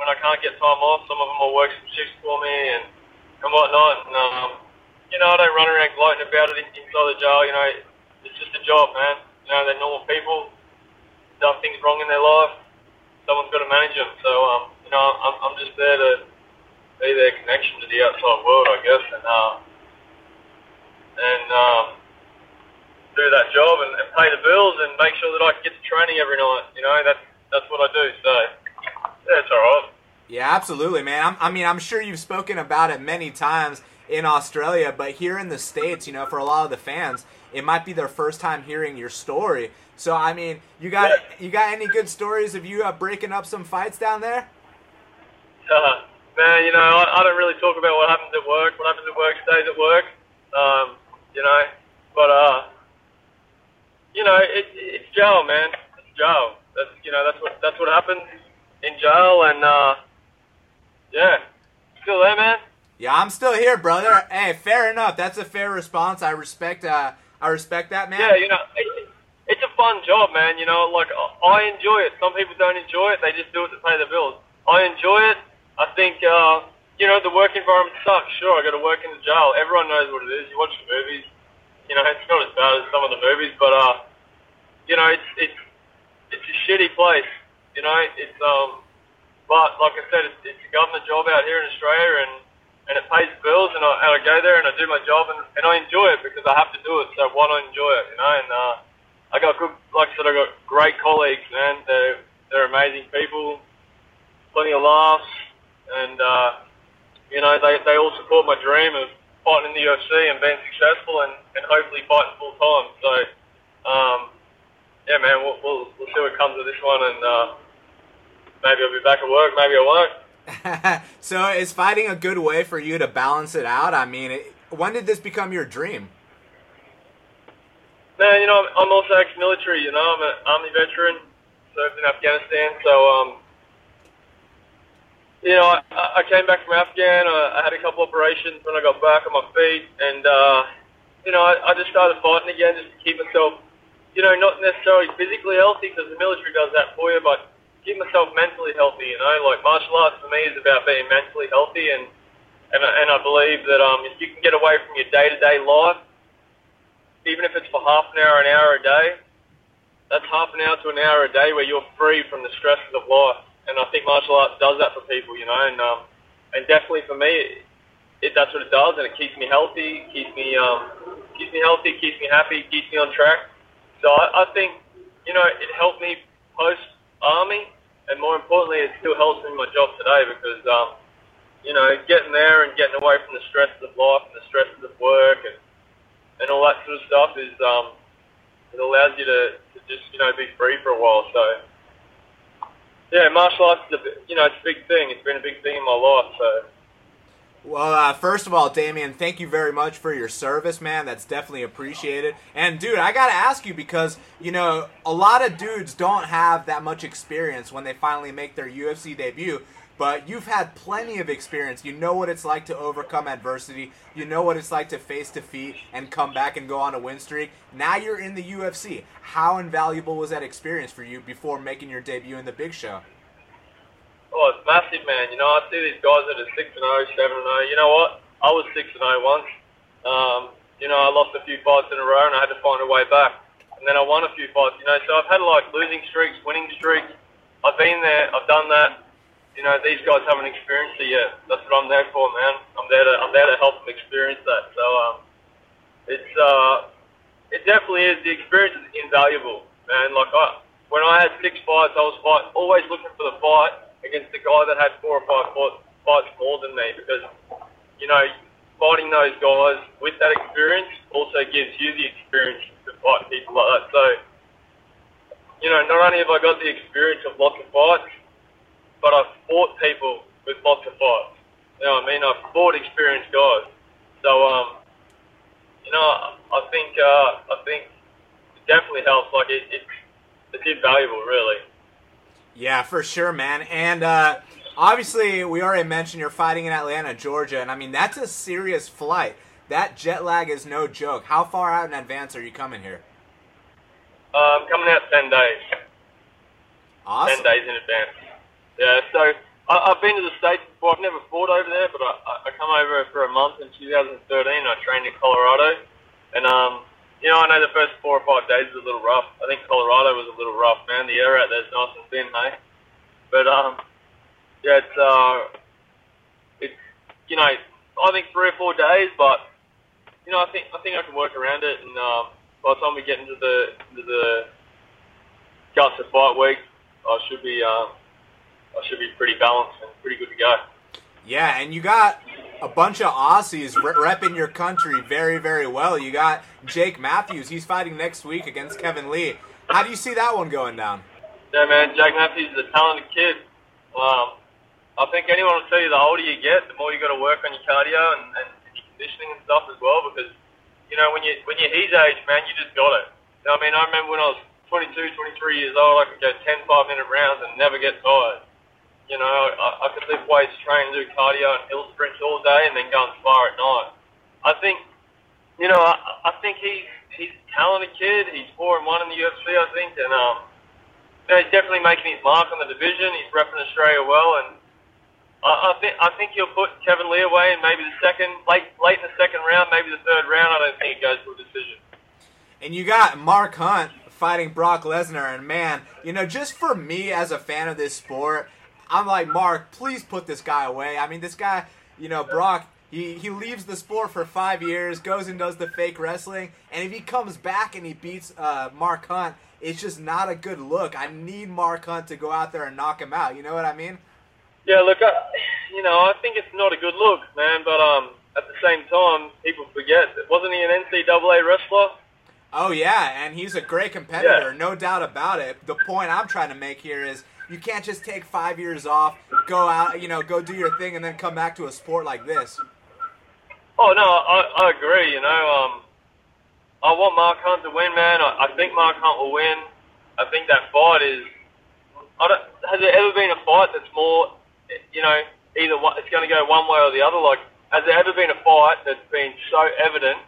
when I can't get time off, some of them will work some shifts for me and and whatnot. And um, you know, I don't run around gloating about it inside the jail. You know, it's just a job, man. You know, they're normal people. Done things wrong in their life. Someone's got to manage them. So um, you know, I'm I'm just there to be their connection to the outside world, I guess. And uh, and um, do that job and, and pay the bills and make sure that I can get to training every night. You know, that's that's what I do. So yeah, it's all right. Yeah, absolutely, man. I'm, I mean, I'm sure you've spoken about it many times in Australia, but here in the states, you know, for a lot of the fans, it might be their first time hearing your story. So, I mean, you got yeah. you got any good stories of you uh, breaking up some fights down there? Uh, man, you know, I, I don't really talk about what happens at work. What happens at work stays at work. Um, you know. But uh, you know, it, it's jail, man. It's jail. That's you know, that's what that's what happens in jail, and uh, yeah, still there, man. Yeah, I'm still here, brother. Hey, fair enough. That's a fair response. I respect. Uh, I respect that, man. Yeah, you know, it, it's a fun job, man. You know, like I enjoy it. Some people don't enjoy it. They just do it to pay the bills. I enjoy it. I think. Uh, you know, the work environment sucks. Sure, I got to work in the jail. Everyone knows what it is. You watch the movies. You know, it's not as bad as some of the movies, but uh, you know, it's it's it's a shitty place. You know, it's um, but like I said, it's, it's a government job out here in Australia, and and it pays the bills, and I, and I go there and I do my job, and, and I enjoy it because I have to do it. So why not enjoy it? You know, and uh, I got good, like I said, I got great colleagues, man. They're they're amazing people, plenty of laughs, and uh, you know, they, they all support my dream of fighting in the UFC and being successful and, and hopefully fighting full time. So, um, yeah, man, we'll, we'll, we'll see what comes of this one and uh, maybe I'll be back at work, maybe I won't. so, is fighting a good way for you to balance it out? I mean, it, when did this become your dream? Man, you know, I'm, I'm also ex-military. You know, I'm an army veteran, served in Afghanistan. So, um, you know, I, I came back from Afghan. I, I had a couple operations when I got back on my feet, and uh, you know, I, I just started fighting again just to keep myself, you know, not necessarily physically healthy because the military does that for you, but keep myself mentally healthy. You know, like martial arts for me is about being mentally healthy, and and and I believe that um, if you can get away from your day-to-day life, even if it's for half an hour, an hour a day, that's half an hour to an hour a day where you're free from the stresses of life. And I think martial arts does that for people, you know. And um, and definitely for me, it, it that's what it does, and it keeps me healthy, keeps me um, keeps me healthy, keeps me happy, keeps me on track. So I, I think you know it helped me post army, and more importantly, it still helps me in my job today because um, you know getting there and getting away from the stresses of life and the stresses of work and and all that sort of stuff is um, it allows you to, to just you know be free for a while. So yeah, martial arts is a you know it's a big thing. It's been a big thing in my life. So. Well, uh, first of all, Damien, thank you very much for your service, man. That's definitely appreciated. And, dude, I got to ask you because, you know, a lot of dudes don't have that much experience when they finally make their UFC debut but you've had plenty of experience. You know what it's like to overcome adversity. You know what it's like to face defeat and come back and go on a win streak. Now you're in the UFC. How invaluable was that experience for you before making your debut in the big show? Oh, it's massive, man. You know, I see these guys that are 6 and 0, 7 and 0. You know what? I was 6 and 0 once. Um, you know, I lost a few fights in a row and I had to find a way back. And then I won a few fights, you know. So I've had like losing streaks, winning streaks. I've been there, I've done that you know, these guys haven't experienced it yet. That's what I'm there for, man. I'm there to I'm there to help them experience that. So um, it's uh, it definitely is. The experience is invaluable, man. Like I, when I had six fights, I was fight, always looking for the fight against the guy that had four or five fights more than me because you know fighting those guys with that experience also gives you the experience to fight people like that. So you know, not only have I got the experience of lots of fights but I've fought people with lots of fights. You know what I mean? I've fought experienced guys. So, um, you know, I think uh, I think it definitely helps. Like it, it it's invaluable, really. Yeah, for sure, man. And uh, obviously, we already mentioned you're fighting in Atlanta, Georgia, and I mean that's a serious flight. That jet lag is no joke. How far out in advance are you coming here? Uh, I'm coming out ten days. Awesome. Ten days in advance. Yeah, so I, I've been to the States before. I've never fought over there, but I, I come over for a month in 2013. I trained in Colorado. And, um, you know, I know the first four or five days was a little rough. I think Colorado was a little rough, man. The air out there's nice and thin, hey? But, um, yeah, it's, uh, it's, you know, I think three or four days, but, you know, I think, I think I can work around it. And, um, by the time we get into the, into the guts of fight week, I should be, um, I should be pretty balanced and pretty good to go. Yeah, and you got a bunch of Aussies repping your country very, very well. You got Jake Matthews. He's fighting next week against Kevin Lee. How do you see that one going down? Yeah, man, Jake Matthews is a talented kid. Um, I think anyone will tell you the older you get, the more you got to work on your cardio and, and your conditioning and stuff as well. Because you know when you when you're his age, man, you just got it. You know, I mean, I remember when I was 22, 23 years old, I could go 10 five minute rounds and never get tired. You know, I, I could lift weights, train, do cardio, and hill sprints all day, and then go and spar at night. I think, you know, I, I think he's he's a talented kid. He's four and one in the UFC, I think, and um, you know, he's definitely making his mark on the division. He's repping Australia well, and I, I think I think he'll put Kevin Lee away, and maybe the second late late in the second round, maybe the third round. I don't think it goes to a decision. And you got Mark Hunt fighting Brock Lesnar, and man, you know, just for me as a fan of this sport I'm like, Mark, please put this guy away. I mean, this guy, you know, Brock, he, he leaves the sport for five years, goes and does the fake wrestling, and if he comes back and he beats uh, Mark Hunt, it's just not a good look. I need Mark Hunt to go out there and knock him out. You know what I mean? Yeah, look, I, you know, I think it's not a good look, man. But um, at the same time, people forget wasn't he an NCAA wrestler? Oh yeah, and he's a great competitor, yeah. no doubt about it. The point I'm trying to make here is you can't just take five years off, go out, you know, go do your thing, and then come back to a sport like this. Oh no, I, I agree. You know, um, I want Mark Hunt to win, man. I, I think Mark Hunt will win. I think that fight is. I don't, has there ever been a fight that's more, you know, either one, it's going to go one way or the other? Like, has there ever been a fight that's been so evident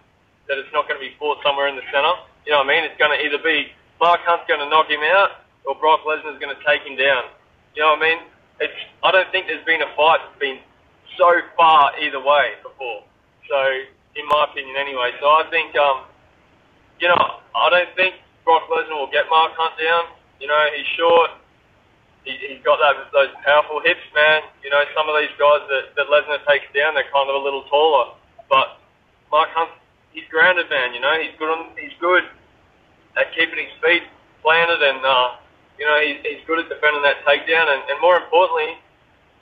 that it's not going to be fought somewhere in the center? You know what I mean? It's going to either be Mark Hunt's going to knock him out, or Brock Lesnar's going to take him down. You know what I mean? It's, I don't think there's been a fight that's been so far either way before. So, in my opinion, anyway. So I think, um, you know, I don't think Brock Lesnar will get Mark Hunt down. You know, he's short. He, he's got that those powerful hips, man. You know, some of these guys that, that Lesnar takes down, they're kind of a little taller. But Mark Hunt, he's grounded, man. You know, he's good on, he's good at keeping his feet planted, and uh, you know, he's, he's good at defending that takedown. And, and more importantly,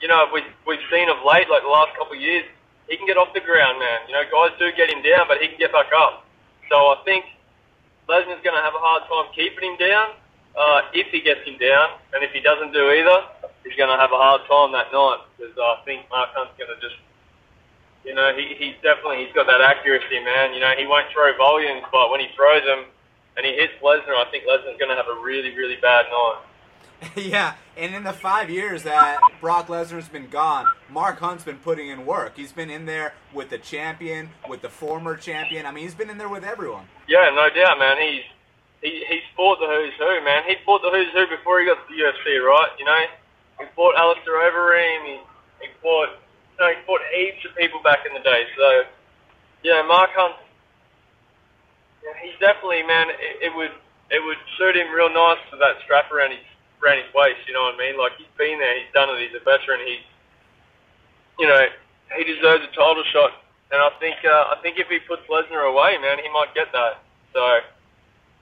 you know, we've we've seen of late, like the last couple of years, he can get off the ground, man. You know, guys do get him down, but he can get back up. So I think Lesnar's going to have a hard time keeping him down uh, if he gets him down, and if he doesn't do either, he's going to have a hard time that night because I think Mark Hunt's going to just, you know, he, he's definitely he's got that accuracy, man. You know, he won't throw volumes, but when he throws them and he hits Lesnar, I think Lesnar's going to have a really really bad night. yeah, and in the five years that Brock Lesnar's been gone, Mark Hunt's been putting in work. He's been in there with the champion, with the former champion. I mean, he's been in there with everyone. Yeah, no doubt, man. He's he, he's fought the who's who, man. He fought the who's who before he got to the UFC, right? You know, he fought Alistair Overeem. He, he fought, you know, he fought heaps of people back in the day. So, yeah, Mark Hunt. Yeah, he's definitely, man. It, it would it would suit him real nice with that strap around his around his waist. You know what I mean? Like he's been there, he's done it. He's a veteran. He, you know, he deserves a title shot. And I think uh, I think if he puts Lesnar away, man, he might get that. So,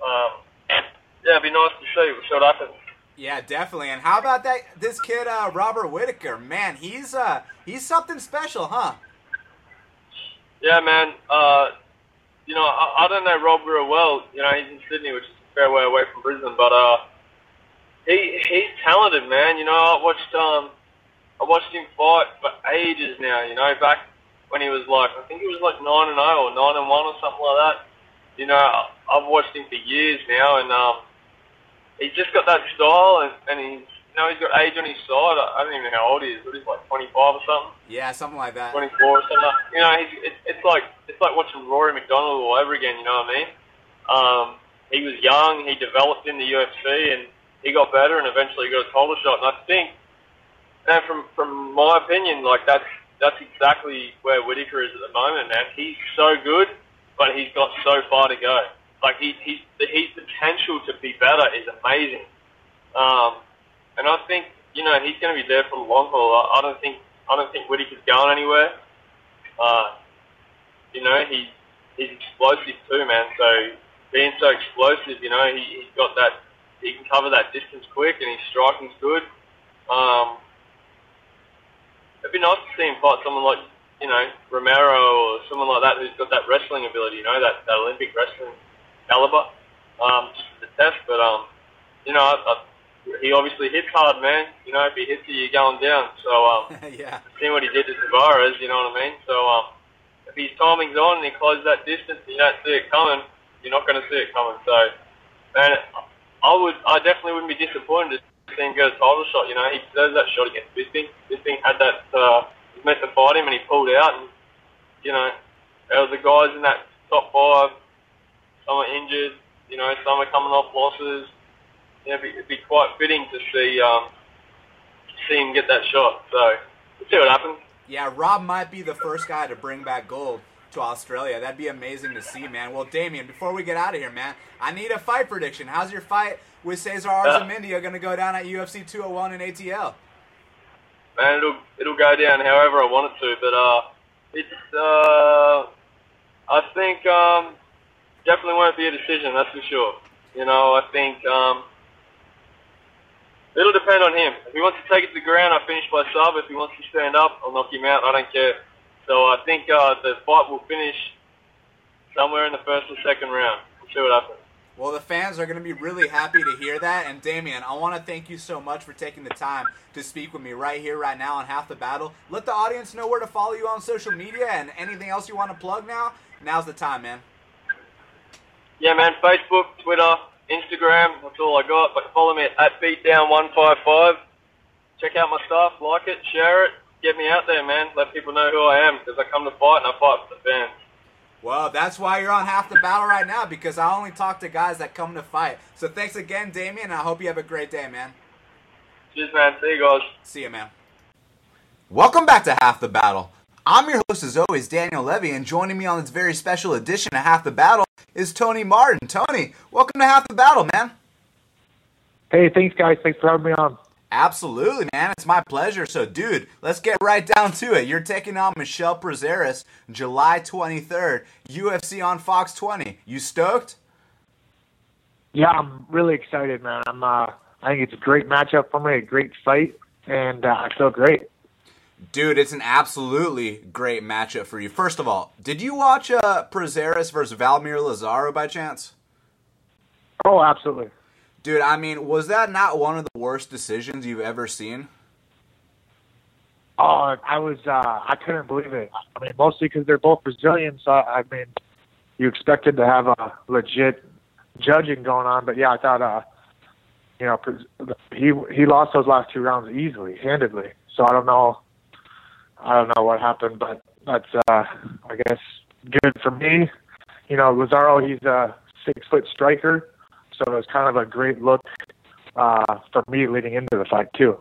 um, yeah, it'd be nice to see what happens. Yeah, definitely. And how about that? This kid, uh, Robert Whitaker, man, he's uh, he's something special, huh? Yeah, man. Uh, you know, I, I don't know Rob real well. You know, he's in Sydney, which is a fair way away from Brisbane, but uh, he he's talented, man. You know, I watched um I watched him fight for ages now. You know, back when he was like I think he was like nine and zero or nine and one or something like that. You know, I've watched him for years now, and um, he's just got that style, and, and he's know he's got age on his side. I don't even know how old he is, but he's like 25 or something. Yeah, something like that. 24 or something. You know, he's, it's, it's like it's like watching Rory MacDonald all over again. You know what I mean? Um, he was young. He developed in the UFC, and he got better and eventually got a title shot. And I think, and from from my opinion, like that's that's exactly where Whitaker is at the moment, man. He's so good, but he's got so far to go. Like he he's the his potential to be better is amazing. Um, and I think you know he's going to be there for the long haul. I, I don't think I don't think Whitaker's going anywhere. Uh, you know he he's explosive too, man. So being so explosive, you know he, he's got that he can cover that distance quick, and his striking's good. Um, it'd be nice to see him fight someone like you know Romero or someone like that who's got that wrestling ability, you know, that, that Olympic wrestling caliber. Um, just the test, but um, you know, I, I, he obviously hits hard, man. You know, if he hits you, you're going down. So um, yeah, seeing what he did to Tavares, you know what I mean. So um, if his timing's on and he closes that distance and you don't see it coming, you're not going to see it coming. So, man, I would, I definitely wouldn't be disappointed to see him get a title shot. You know, he deserves that shot against Bisping. Bisping had that, uh, he was meant to fight him and he pulled out. And you know, there were the guys in that top five. Some are injured. You know, some are coming off losses. You know, it'd be, it'd be quite fitting to see um, see him get that shot. So we'll see what happens. Yeah, Rob might be the first guy to bring back gold to Australia. That'd be amazing to see, man. Well, Damien, before we get out of here, man, I need a fight prediction. How's your fight with Cesar Arzamendia going to go down at UFC 201 in ATL? Man, it'll it'll go down however I want it to, but uh, it's uh, I think um, definitely won't be a decision. That's for sure. You know, I think um, it'll depend on him. If he wants to take it to the ground, I finish by sub. If he wants to stand up, I'll knock him out. I don't care. So I think uh, the fight will finish somewhere in the first or second round. We'll see what happens. Well, the fans are going to be really happy to hear that. And Damien, I want to thank you so much for taking the time to speak with me right here, right now on Half the Battle. Let the audience know where to follow you on social media and anything else you want to plug now. Now's the time, man. Yeah, man. Facebook, Twitter, Instagram. That's all I got. But follow me at beatdown155. Check out my stuff, like it, share it, get me out there, man. Let people know who I am because I come to fight and I fight for the fans. Well, that's why you're on half the battle right now because I only talk to guys that come to fight. So thanks again, Damien, and I hope you have a great day, man. Cheers, man. See you guys. See you, man. Welcome back to Half the Battle. I'm your host, as always, Daniel Levy, and joining me on this very special edition of Half the Battle is Tony Martin. Tony, welcome to Half the Battle, man. Hey, thanks, guys. Thanks for having me on. Absolutely, man. It's my pleasure. So, dude, let's get right down to it. You're taking on Michel Prazeres July 23rd, UFC on Fox 20. You stoked? Yeah, I'm really excited, man. I'm. Uh, I think it's a great matchup for me, a great fight, and uh, I feel great. Dude, it's an absolutely great matchup for you. First of all, did you watch uh, Prazeres versus Valmir Lazaro by chance? Oh, absolutely. Dude, I mean, was that not one of the worst decisions you've ever seen? Oh, I was. Uh, I couldn't believe it. I mean, mostly because they're both Brazilians. So I mean, you expected to have a legit judging going on, but yeah, I thought. Uh, you know, he he lost those last two rounds easily, handedly. So I don't know. I don't know what happened, but that's uh, I guess good for me. You know, Lazaro, he's a six foot striker so it was kind of a great look uh, for me leading into the fight too.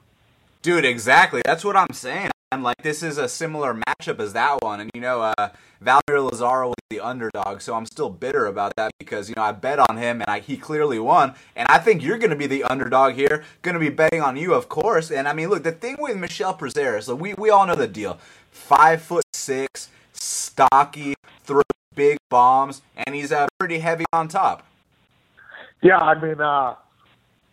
Dude, exactly. That's what I'm saying. I'm like, this is a similar matchup as that one, and you know, uh, Valmir Lazaro was the underdog, so I'm still bitter about that because you know I bet on him and I, he clearly won, and I think you're going to be the underdog here. Going to be betting on you, of course. And I mean, look, the thing with Michel Prazeres, so we we all know the deal. Five foot six, stocky, throws big bombs, and he's uh, pretty heavy on top. Yeah, I mean, uh,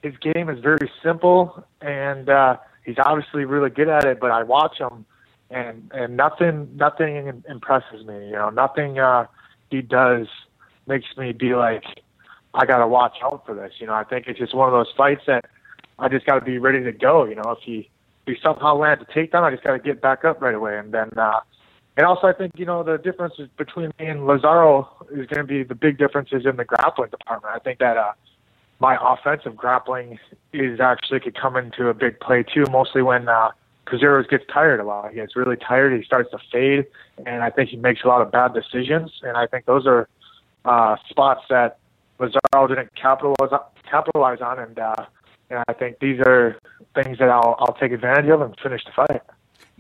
his game is very simple, and uh, he's obviously really good at it. But I watch him, and and nothing nothing impresses me. You know, nothing uh, he does makes me be like, I got to watch out for this. You know, I think it's just one of those fights that I just got to be ready to go. You know, if he if he somehow lands a takedown, I just got to get back up right away, and then. uh and also, I think you know the difference between me and Lazaro is going to be the big differences in the grappling department. I think that uh, my offensive grappling is actually could come into a big play too. Mostly when uh, Prazeres gets tired a lot. He gets really tired. He starts to fade, and I think he makes a lot of bad decisions. And I think those are uh, spots that Lazaro didn't capitalize capitalize on, and uh, and I think these are things that I'll I'll take advantage of and finish the fight.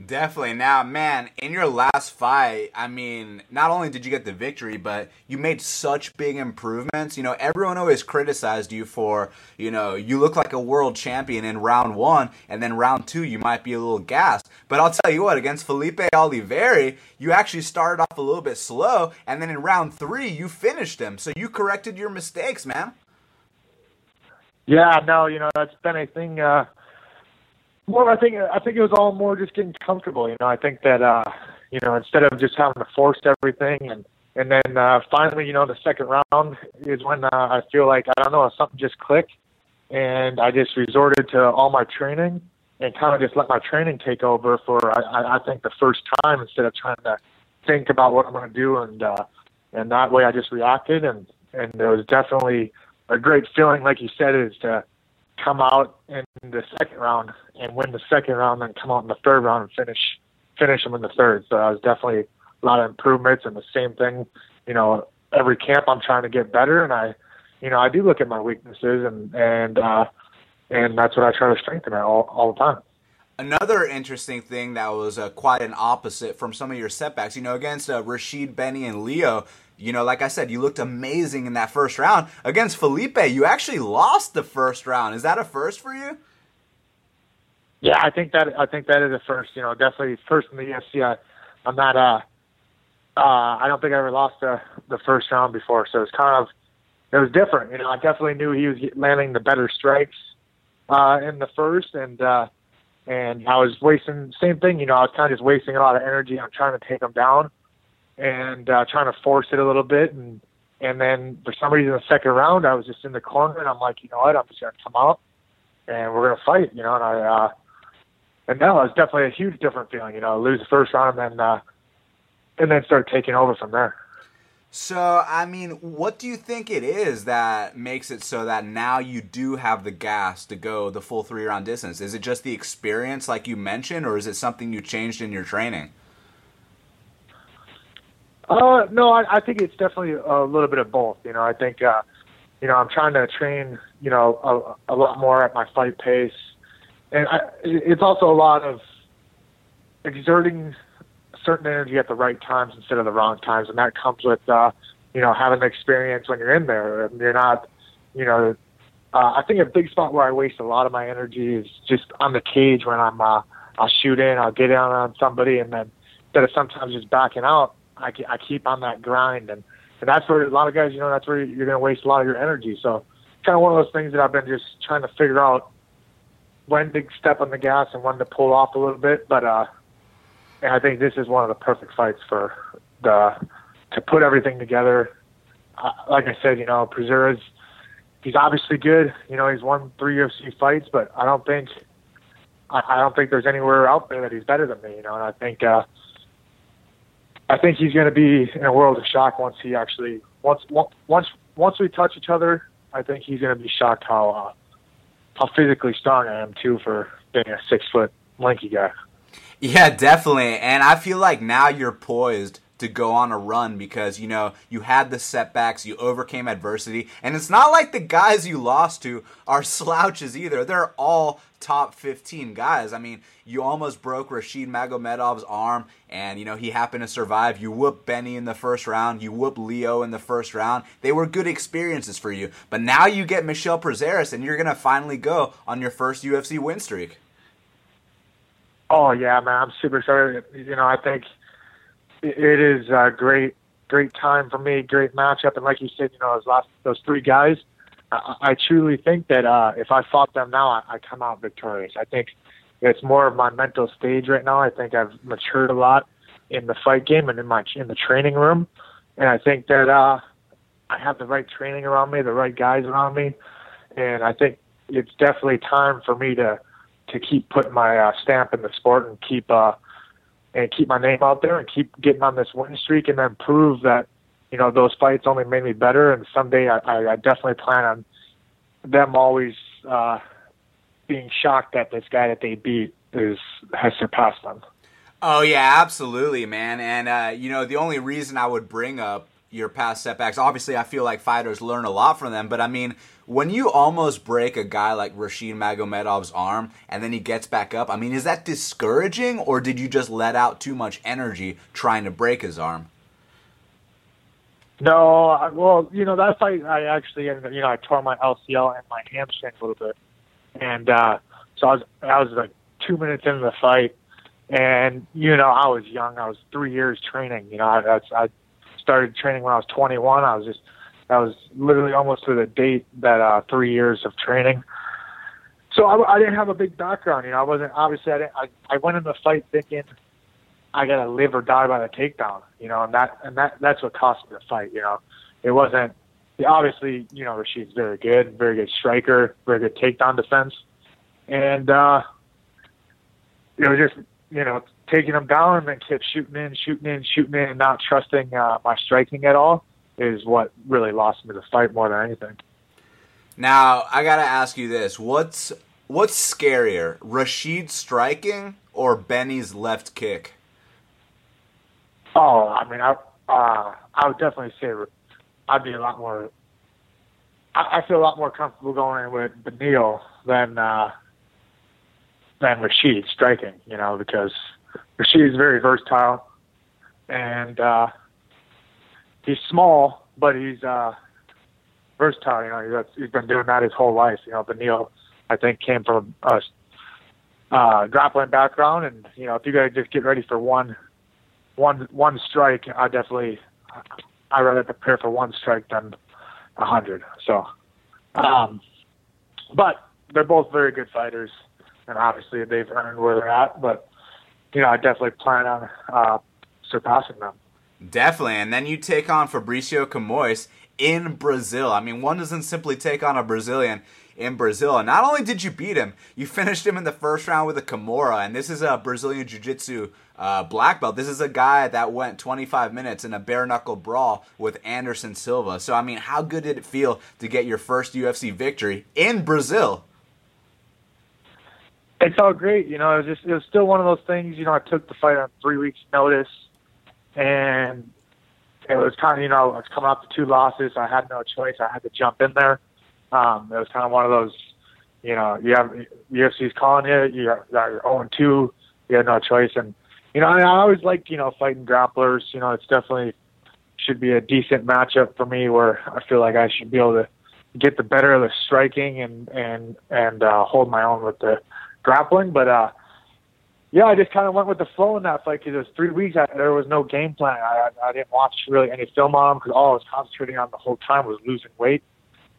Definitely. Now, man, in your last fight, I mean, not only did you get the victory, but you made such big improvements. You know, everyone always criticized you for, you know, you look like a world champion in round one, and then round two, you might be a little gassed. But I'll tell you what, against Felipe Oliveira, you actually started off a little bit slow, and then in round three, you finished him. So you corrected your mistakes, man. Yeah, no, you know, that's been a thing. Uh well, I think I think it was all more just getting comfortable. You know, I think that uh, you know instead of just having to force everything, and and then uh, finally, you know, the second round is when uh, I feel like I don't know something just clicked, and I just resorted to all my training and kind of just let my training take over for I, I think the first time instead of trying to think about what I'm going to do, and uh, and that way I just reacted, and and it was definitely a great feeling, like you said, is to come out in the second round and win the second round, then come out in the third round and finish finish them in the third. So I was definitely a lot of improvements and the same thing. You know, every camp I'm trying to get better, and I, you know, I do look at my weaknesses and and uh, and that's what I try to strengthen at all all the time. Another interesting thing that was uh, quite an opposite from some of your setbacks, you know, against uh, Rashid Benny and Leo, you know, like I said, you looked amazing in that first round. Against Felipe, you actually lost the first round. Is that a first for you? Yeah, I think that I think that is a first. You know, definitely first in the UFC. I, I'm not. Uh, uh, I don't think I ever lost the the first round before, so it's kind of it was different. You know, I definitely knew he was landing the better strikes uh, in the first, and uh, and I was wasting same thing. You know, I was kind of just wasting a lot of energy on trying to take him down and uh, trying to force it a little bit, and and then for some reason the second round I was just in the corner, and I'm like, you know what, I'm just gonna come out and we're gonna fight. You know, and I. Uh, and no, it's definitely a huge different feeling. You know, lose the first round and then uh, and then start taking over from there. So, I mean, what do you think it is that makes it so that now you do have the gas to go the full three round distance? Is it just the experience, like you mentioned, or is it something you changed in your training? Uh, no, I, I think it's definitely a little bit of both. You know, I think, uh, you know, I'm trying to train, you know, a, a lot more at my fight pace, and I, it's also a lot of exerting certain energy at the right times instead of the wrong times, and that comes with uh, you know having the experience when you're in there. You're not, you know, uh, I think a big spot where I waste a lot of my energy is just on the cage when I'm uh, I'll shoot in, I'll get in on somebody, and then instead of sometimes just backing out, I, I keep on that grind, and and that's where a lot of guys, you know, that's where you're going to waste a lot of your energy. So it's kind of one of those things that I've been just trying to figure out when to step on the gas and when to pull off a little bit. But uh, and I think this is one of the perfect fights for the to put everything together. Uh, like I said, you know, Pereira's he's obviously good. You know, he's won three UFC fights, but I don't think I, I don't think there's anywhere out there that he's better than me. You know, and I think uh, I think he's going to be in a world of shock once he actually once once once we touch each other. I think he's going to be shocked how uh, how physically strong I am too for being a six foot lanky guy. Yeah, definitely. And I feel like now you're poised to go on a run because you know you had the setbacks, you overcame adversity, and it's not like the guys you lost to are slouches either. They're all top 15 guys. I mean, you almost broke Rashid Magomedov's arm, and you know he happened to survive. You whooped Benny in the first round. You whooped Leo in the first round. They were good experiences for you. But now you get Michel Prazeres, and you're gonna finally go on your first UFC win streak. Oh yeah, man, I'm super excited. You know, I think it is a great, great time for me, great matchup, and like you said, you know, those last those three guys, I, I truly think that uh, if I fought them now, I, I come out victorious. I think it's more of my mental stage right now. I think I've matured a lot in the fight game and in my in the training room, and I think that uh, I have the right training around me, the right guys around me, and I think it's definitely time for me to to keep putting my uh, stamp in the sport and keep uh, and keep my name out there and keep getting on this win streak and then prove that you know those fights only made me better and someday I, I, definitely plan on them always uh, being shocked that this guy that they beat is has surpassed them. Oh yeah, absolutely, man. And uh, you know the only reason I would bring up your past setbacks. Obviously, I feel like fighters learn a lot from them, but I mean, when you almost break a guy like Rashid Magomedov's arm and then he gets back up, I mean, is that discouraging or did you just let out too much energy trying to break his arm? No, I, well, you know, that fight, I actually, you know, I tore my LCL and my hamstring a little bit. And uh, so I was, I was like two minutes into the fight. And, you know, I was young. I was three years training. You know, I, I, I started training when I was 21. I was just I was literally almost to the date that uh, three years of training. So I, I didn't have a big background. You know, I wasn't obviously. I didn't. I, I went in the fight thinking I gotta live or die by the takedown. You know, and that and that that's what cost me the fight. You know, it wasn't. Obviously, you know, Rashid's very good, very good striker, very good takedown defense, and uh, was just you know taking them down and then kept shooting in, shooting in, shooting in, and not trusting uh, my striking at all is what really lost me the fight more than anything. Now I gotta ask you this: what's what's scarier, Rashid striking or Benny's left kick? Oh, I mean, I uh, I would definitely say I'd be a lot more. I, I feel a lot more comfortable going in with Beneil than uh, than Rashid striking. You know, because Rashid is very versatile, and uh, he's small, but he's uh, versatile. You know, he's, he's been doing that his whole life. You know, Beneil, I think, came from a uh, grappling background, and you know, if you to just get ready for one, one, one strike, I definitely, I rather prepare for one strike than a hundred. So, um, but they're both very good fighters, and obviously they've earned where they're at. But you know, I definitely plan on uh, surpassing them. Definitely, and then you take on Fabricio Camoes in Brazil. I mean, one doesn't simply take on a Brazilian in Brazil. And not only did you beat him, you finished him in the first round with a Kimura. And this is a Brazilian Jiu Jitsu uh, black belt. This is a guy that went 25 minutes in a bare knuckle brawl with Anderson Silva. So, I mean, how good did it feel to get your first UFC victory in Brazil? It's all great. You know, it was just, it was still one of those things, you know, I took the fight on three weeks' notice and it was kind of you know I was coming off the two losses. I had no choice. I had to jump in there. Um, it was kind of one of those, you know, you have UFC's calling you. You're, you're 0 2. You had no choice, and you know, I, I always liked you know fighting grapplers. You know, it's definitely should be a decent matchup for me where I feel like I should be able to get the better of the striking and and and uh, hold my own with the grappling. But uh, yeah, I just kind of went with the flow in that fight because it was three weeks. I, there was no game plan. I, I I didn't watch really any film on him because all I was concentrating on the whole time was losing weight.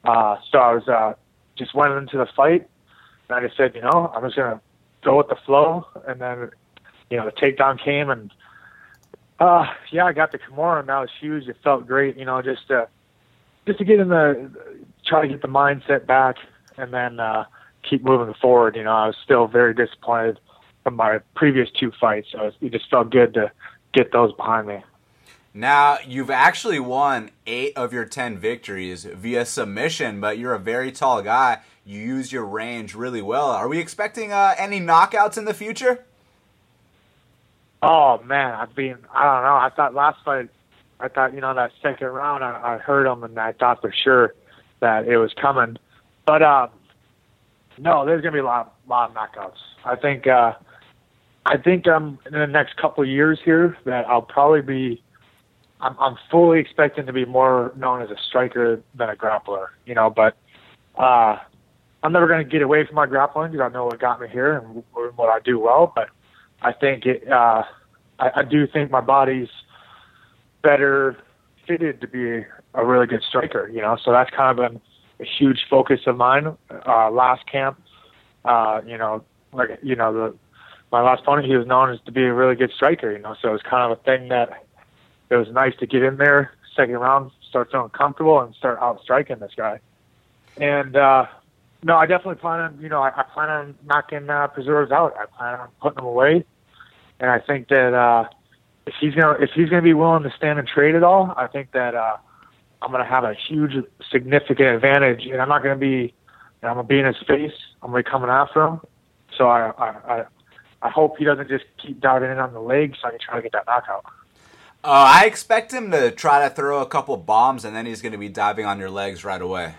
Uh, so I was uh, just went into the fight, and I just said, you know, I'm just gonna go with the flow, and then you know the takedown came, and uh, yeah, I got the Kimura, and that was huge. It felt great, you know, just to just to get in the try to get the mindset back, and then uh, keep moving forward. You know, I was still very disappointed from my previous two fights, so it just felt good to get those behind me. Now, you've actually won eight of your 10 victories via submission, but you're a very tall guy. You use your range really well. Are we expecting uh, any knockouts in the future? Oh, man. I mean, I don't know. I thought last fight, I thought, you know, that second round, I, I heard him and I thought for sure that it was coming. But, um, no, there's to be a lot, lot of knockouts. I think, uh, I think um, in the next couple of years here that I'll probably be I'm, I'm fully expecting to be more known as a striker than a grappler, you know. But uh, I'm never going to get away from my grappling because I know what got me here and what I do well. But I think it, uh, I, I do think my body's better fitted to be a really good striker, you know. So that's kind of been a huge focus of mine. Uh, last camp, uh, you know, like you know the my last opponent, he was known as to be a really good striker, you know. So it's kind of a thing that it was nice to get in there second round, start feeling comfortable, and start out striking this guy. And uh, no, I definitely plan on you know I, I plan on knocking uh, Prazeres out. I plan on putting them away, and I think that uh, if he's gonna if he's gonna be willing to stand and trade at all, I think that uh, I'm gonna have a huge significant advantage, and I'm not gonna be I'm gonna be in his face. I'm gonna be coming after him. So I I I, I hope he doesn't just keep diving in on the legs so I can try to get that knockout. Uh, I expect him to try to throw a couple bombs, and then he's to be diving on your legs right away.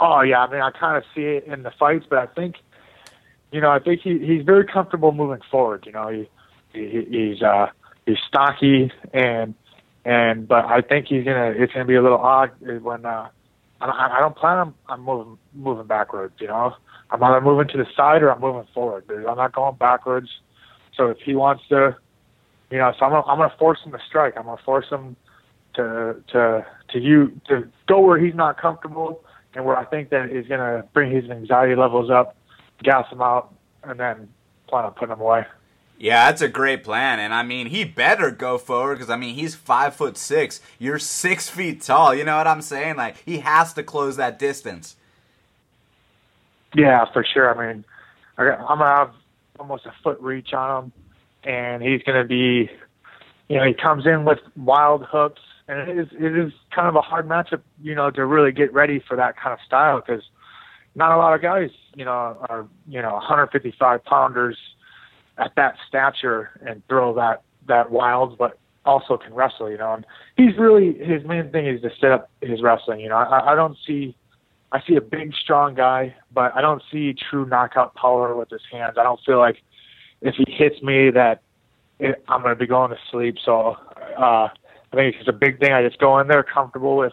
Oh yeah, I mean I kind of see it in the fights, but I think, you know, I think he he's very comfortable moving forward. You know, he, he he's uh he's stocky and and but I think he's gonna it's gonna be a little odd when uh I, I don't plan on I'm moving moving backwards. You know, I'm either moving to the side or I'm moving forward. I'm not going backwards. So if he wants to you know, so I'm gonna, I'm gonna force him to strike. I'm gonna force him to to to you to go where he's not comfortable and where I think that is gonna bring his anxiety levels up, gas him out, and then plan on putting him away. Yeah, that's a great plan, and I mean he better go forward because I mean he's five foot six. You're six feet tall. You know what I'm saying? Like he has to close that distance. Yeah, for sure. I mean, I'm gonna have almost a foot reach on him and he's going to be, you know, he comes in with wild hooks, and it is it is kind of a hard matchup, you know, to really get ready for that kind of style because not a lot of guys, you know, are you know 155 pounders at that stature and throw that that wild, but also can wrestle, you know. And he's really his main thing is to set up his wrestling. You know, I, I don't see. I see a big, strong guy, but I don't see true knockout power with his hands. I don't feel like if he hits me, that it, I'm going to be going to sleep. So uh, I think it's just a big thing. I just go in there comfortable with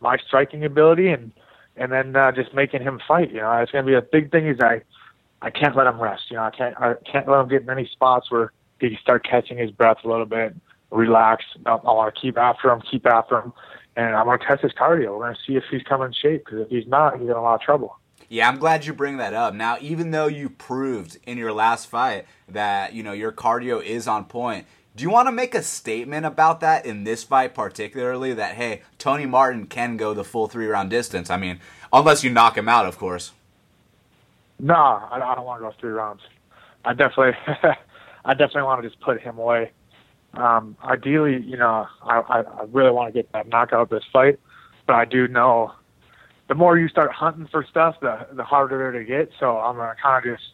my striking ability and and then uh, just making him fight. You know, it's going to be a big thing. Is I I can't let him rest. You know, I can't I can't let him get in any spots where he can start catching his breath a little bit, relax. I, I want to keep after him, keep after him, and I'm going to test his cardio. We're going to see if he's coming in shape because if he's not, he's in a lot of trouble. Yeah, I'm glad you bring that up. Now, even though you proved in your last fight that, you know, your cardio is on point, do you want to make a statement about that in this fight particularly that hey, Tony Martin can go the full 3-round distance? I mean, unless you knock him out, of course. No, I, don't want to go 3 rounds. I definitely I definitely want to just put him away. Um, ideally, you know, I, I, I really want to get that knockout of this fight, but I do know the more you start hunting for stuff, the the harder to get. So I'm gonna kind of just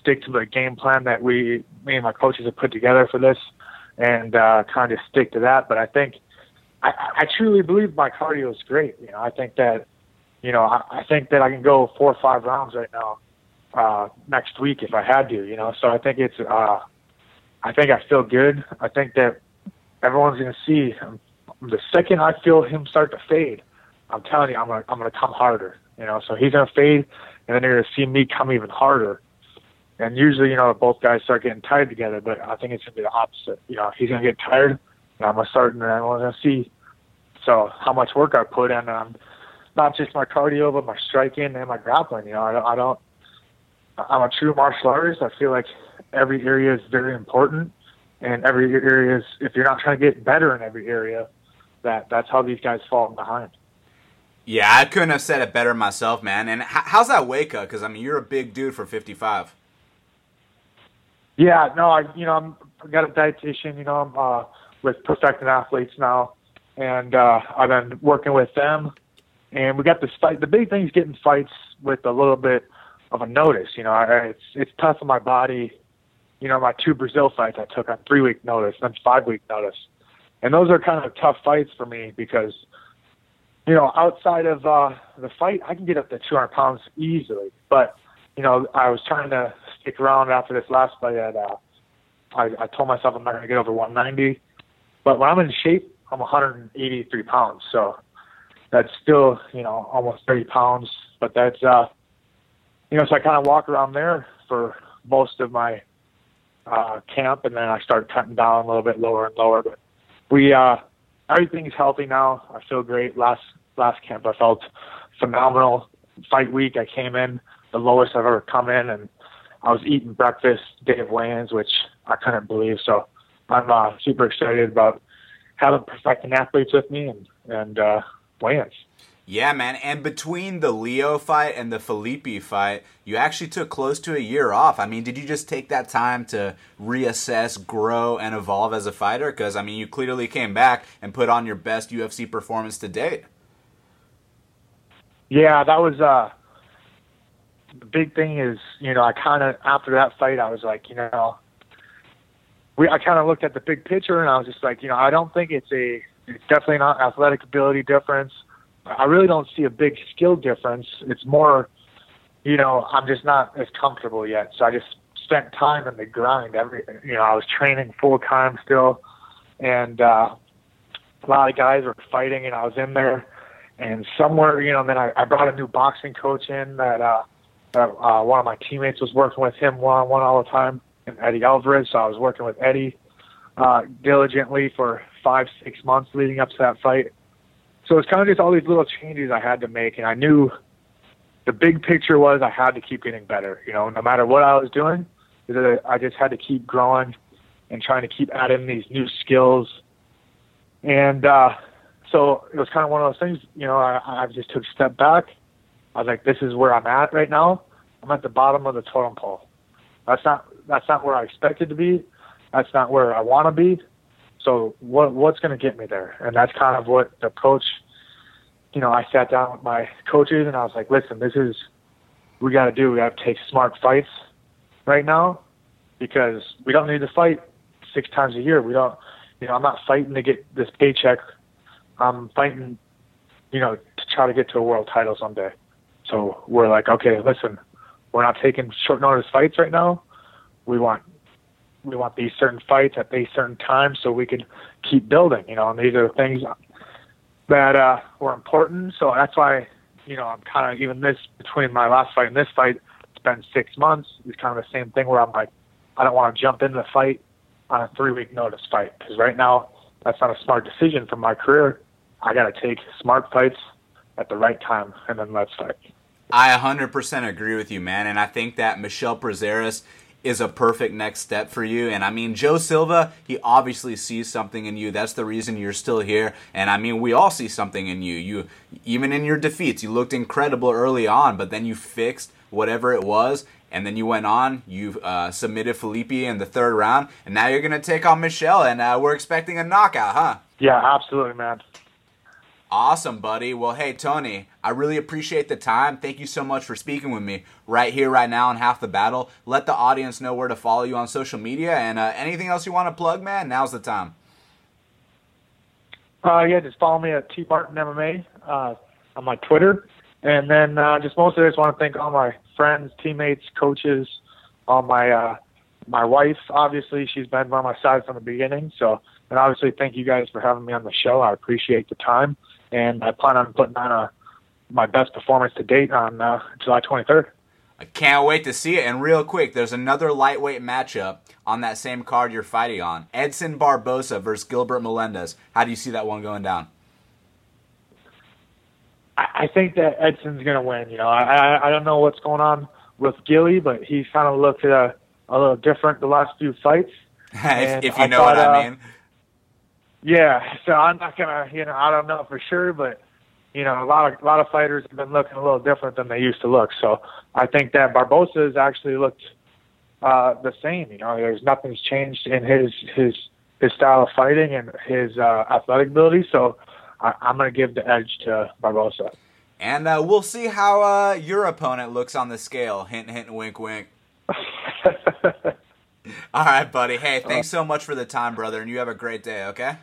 stick to the game plan that we, me and my coaches have put together for this, and uh, kind of stick to that. But I think I, I truly believe my cardio is great. You know, I think that you know I, I think that I can go four or five rounds right now uh, next week if I had to. You know, so I think it's uh, I think I feel good. I think that everyone's going to see um, the second I feel him start to fade. I'm telling you, I'm gonna I'm gonna come harder. You know, so he's gonna fade, and then you're gonna see me come even harder. And usually, you know, both guys start getting tired together, but I think it's gonna be the opposite. You know, he's gonna get tired, and I'm gonna start, and I'm gonna see. So how much work I put in, um, not just my cardio, but my striking and my grappling. You know, I don't, I don't. I'm a true martial artist. I feel like every area is very important, and every area is. If you're not trying to get better in every area, that that's how these guys fall behind. Yeah, I couldn't have said it better myself, man. And how's that wake up? Because I mean, you're a big dude for 55. Yeah, no, I you know I'm I got a dietitian. You know, I'm uh, with Perfecting Athletes now, and uh, I've been working with them. And we got this fight. The big thing is getting fights with a little bit of a notice. You know, I, it's it's tough on my body. You know, my two Brazil fights I took on three week notice, then five week notice, and those are kind of tough fights for me because you know, outside of uh, the fight, I can get up to 200 pounds easily. But you know, I was trying to stick around after this last fight. At, uh, I, I told myself I'm not going to get over 190. But when I'm in shape, I'm 183 pounds. So that's still, you know, almost 30 pounds. But that's, uh, you know, so I kind of walk around there for most of my uh, camp, and then I start cutting down a little bit lower and lower. But we, uh, everything's healthy now. I feel great. Last last camp, I felt phenomenal. Fight week, I came in the lowest I've ever come in, and I was eating breakfast of weigh-ins, which I couldn't believe. So I'm uh, super excited about having perfecting athletes with me and and uh. Yeah, man. And between the Leo fight and the Felipe fight, you actually took close to a year off. I mean, did you just take that time to reassess, grow, and evolve as a fighter? Because, I mean, you clearly came back and put on your best UFC performance to date. Yeah, that was uh the big thing is, you know, I kind of after that fight I was like, you know, we I kind of looked at the big picture and I was just like, you know, I don't think it's a it's definitely not athletic ability difference. I really don't see a big skill difference. It's more, you know, I'm just not as comfortable yet. So I just spent time in the grind. Every, you know, I was training full time still, and uh, a lot of guys were fighting, and I was in there. And somewhere, you know, then I, I brought a new boxing coach in that uh, uh, one of my teammates was working with him one on one all the time, and Eddie Alvarez. So I was working with Eddie uh, diligently for five, six months leading up to that fight so it's kind of just all these little changes I had to make, and I knew the big picture was I had to keep getting better. You know, no matter what I was doing, I just had to keep growing and trying to keep adding these new skills. And uh, so it was kind of one of those things. You know, I, I just took a step back. I was like, "This is where I'm at right now. I'm at the bottom of the totem pole. That's not that's not where I expected to be. That's not where I want to be. So what what's going to get me there? And that's kind of what the approach. You know, I sat down with my coaches and I was like, listen, this is we got to do. We got to take smart fights right now because we don't need to fight six times a year. We don't. You know, I'm not fighting to get this paycheck. I'm fighting, you know, to try to get to a world title someday. So we're like, okay, listen, we're not taking short notice fights right now. We want we want these certain fights at these certain times so we can keep building, you know, and these are the things that uh, were important. So that's why, you know, I'm kind of even this between my last fight and this fight, it's been six months. It's kind of the same thing where I'm like, I don't want to jump into the fight on a three week notice fight because right now that's not a smart decision for my career. I got to take smart fights at the right time and then let's fight. I 100% agree with you, man. And I think that Michel Prazeres is a perfect next step for you. And I mean, Joe Silva, he obviously sees something in you. That's the reason you're still here. And I mean, we all see something in you. You even in your defeats, you looked incredible early on, but then you fixed whatever it was. And then you went on, you uh, submitted Felipe in the third round, and now you're going to take on Michel, and uh, we're expecting a knockout, huh? Yeah, absolutely, man. Awesome, buddy. Well, hey, Tony, I really appreciate the time. Thank you so much for speaking with me right here, right now on Half the Battle. Let the audience know where to follow you on social media and uh, anything else you want to plug, man. Now's the time. Uh, yeah, just follow me at T Martin MMA uh, on my Twitter, and then uh, just mostly I just want to thank all my friends, teammates, coaches, all my uh, my wife, obviously, she's been by my side from the beginning. So, and obviously, thank you guys for having me on the show. I appreciate the time, and I plan on putting on a my best performance to date on uh, July 23rd. I can't wait to see it. And real quick, there's another lightweight matchup on that same card you're fighting on. Edson Barbosa versus Gilbert Melendez. How do you see that one going down? I, I think that Edson's going to win. You know, I, I I don't know what's going on with Gilly, but he's kind of looked uh, a little different the last few fights. if, if, you I know thought, what I uh, mean. Yeah, so I'm not gonna, you know, I don't know for sure, but you know, a lot of a lot of fighters have been looking a little different than they used to look. So I think that Barbosa has actually looked uh, the same. You know, there's nothing's changed in his his his style of fighting and his uh, athletic ability. So I, I'm going to give the edge to Barbosa. And uh, we'll see how uh, your opponent looks on the scale. Hint, hint, wink, wink. All right, buddy. Hey, thanks so much for the time, brother, and you have a great day. Okay.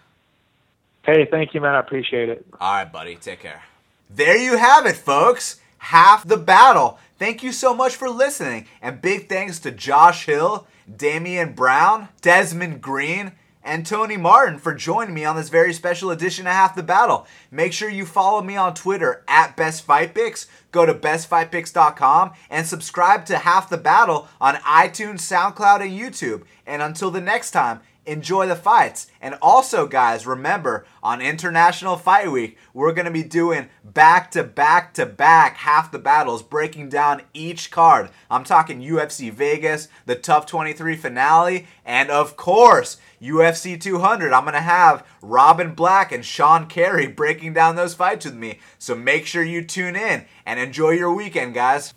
Hey, thank you, man. I appreciate it. All right, buddy. Take care. There you have it, folks. Half the battle. Thank you so much for listening. And big thanks to Josh Hill, Damien Brown, Desmond Green, and Tony Martin for joining me on this very special edition of Half the Battle. Make sure you follow me on Twitter at BestFightPicks. Go to BestFightPicks.com and subscribe to Half the Battle on iTunes, SoundCloud, and YouTube. And until the next time, enjoy the fights. And also, guys, remember on International Fight Week, we're going to be doing back to back to back half the battles, breaking down each card. I'm talking UFC Vegas, the TUF 23 finale, and of course, UFC 200. I'm going to have Robin Black and Sean Carey breaking down those fights with me. So make sure you tune in and enjoy your weekend, guys.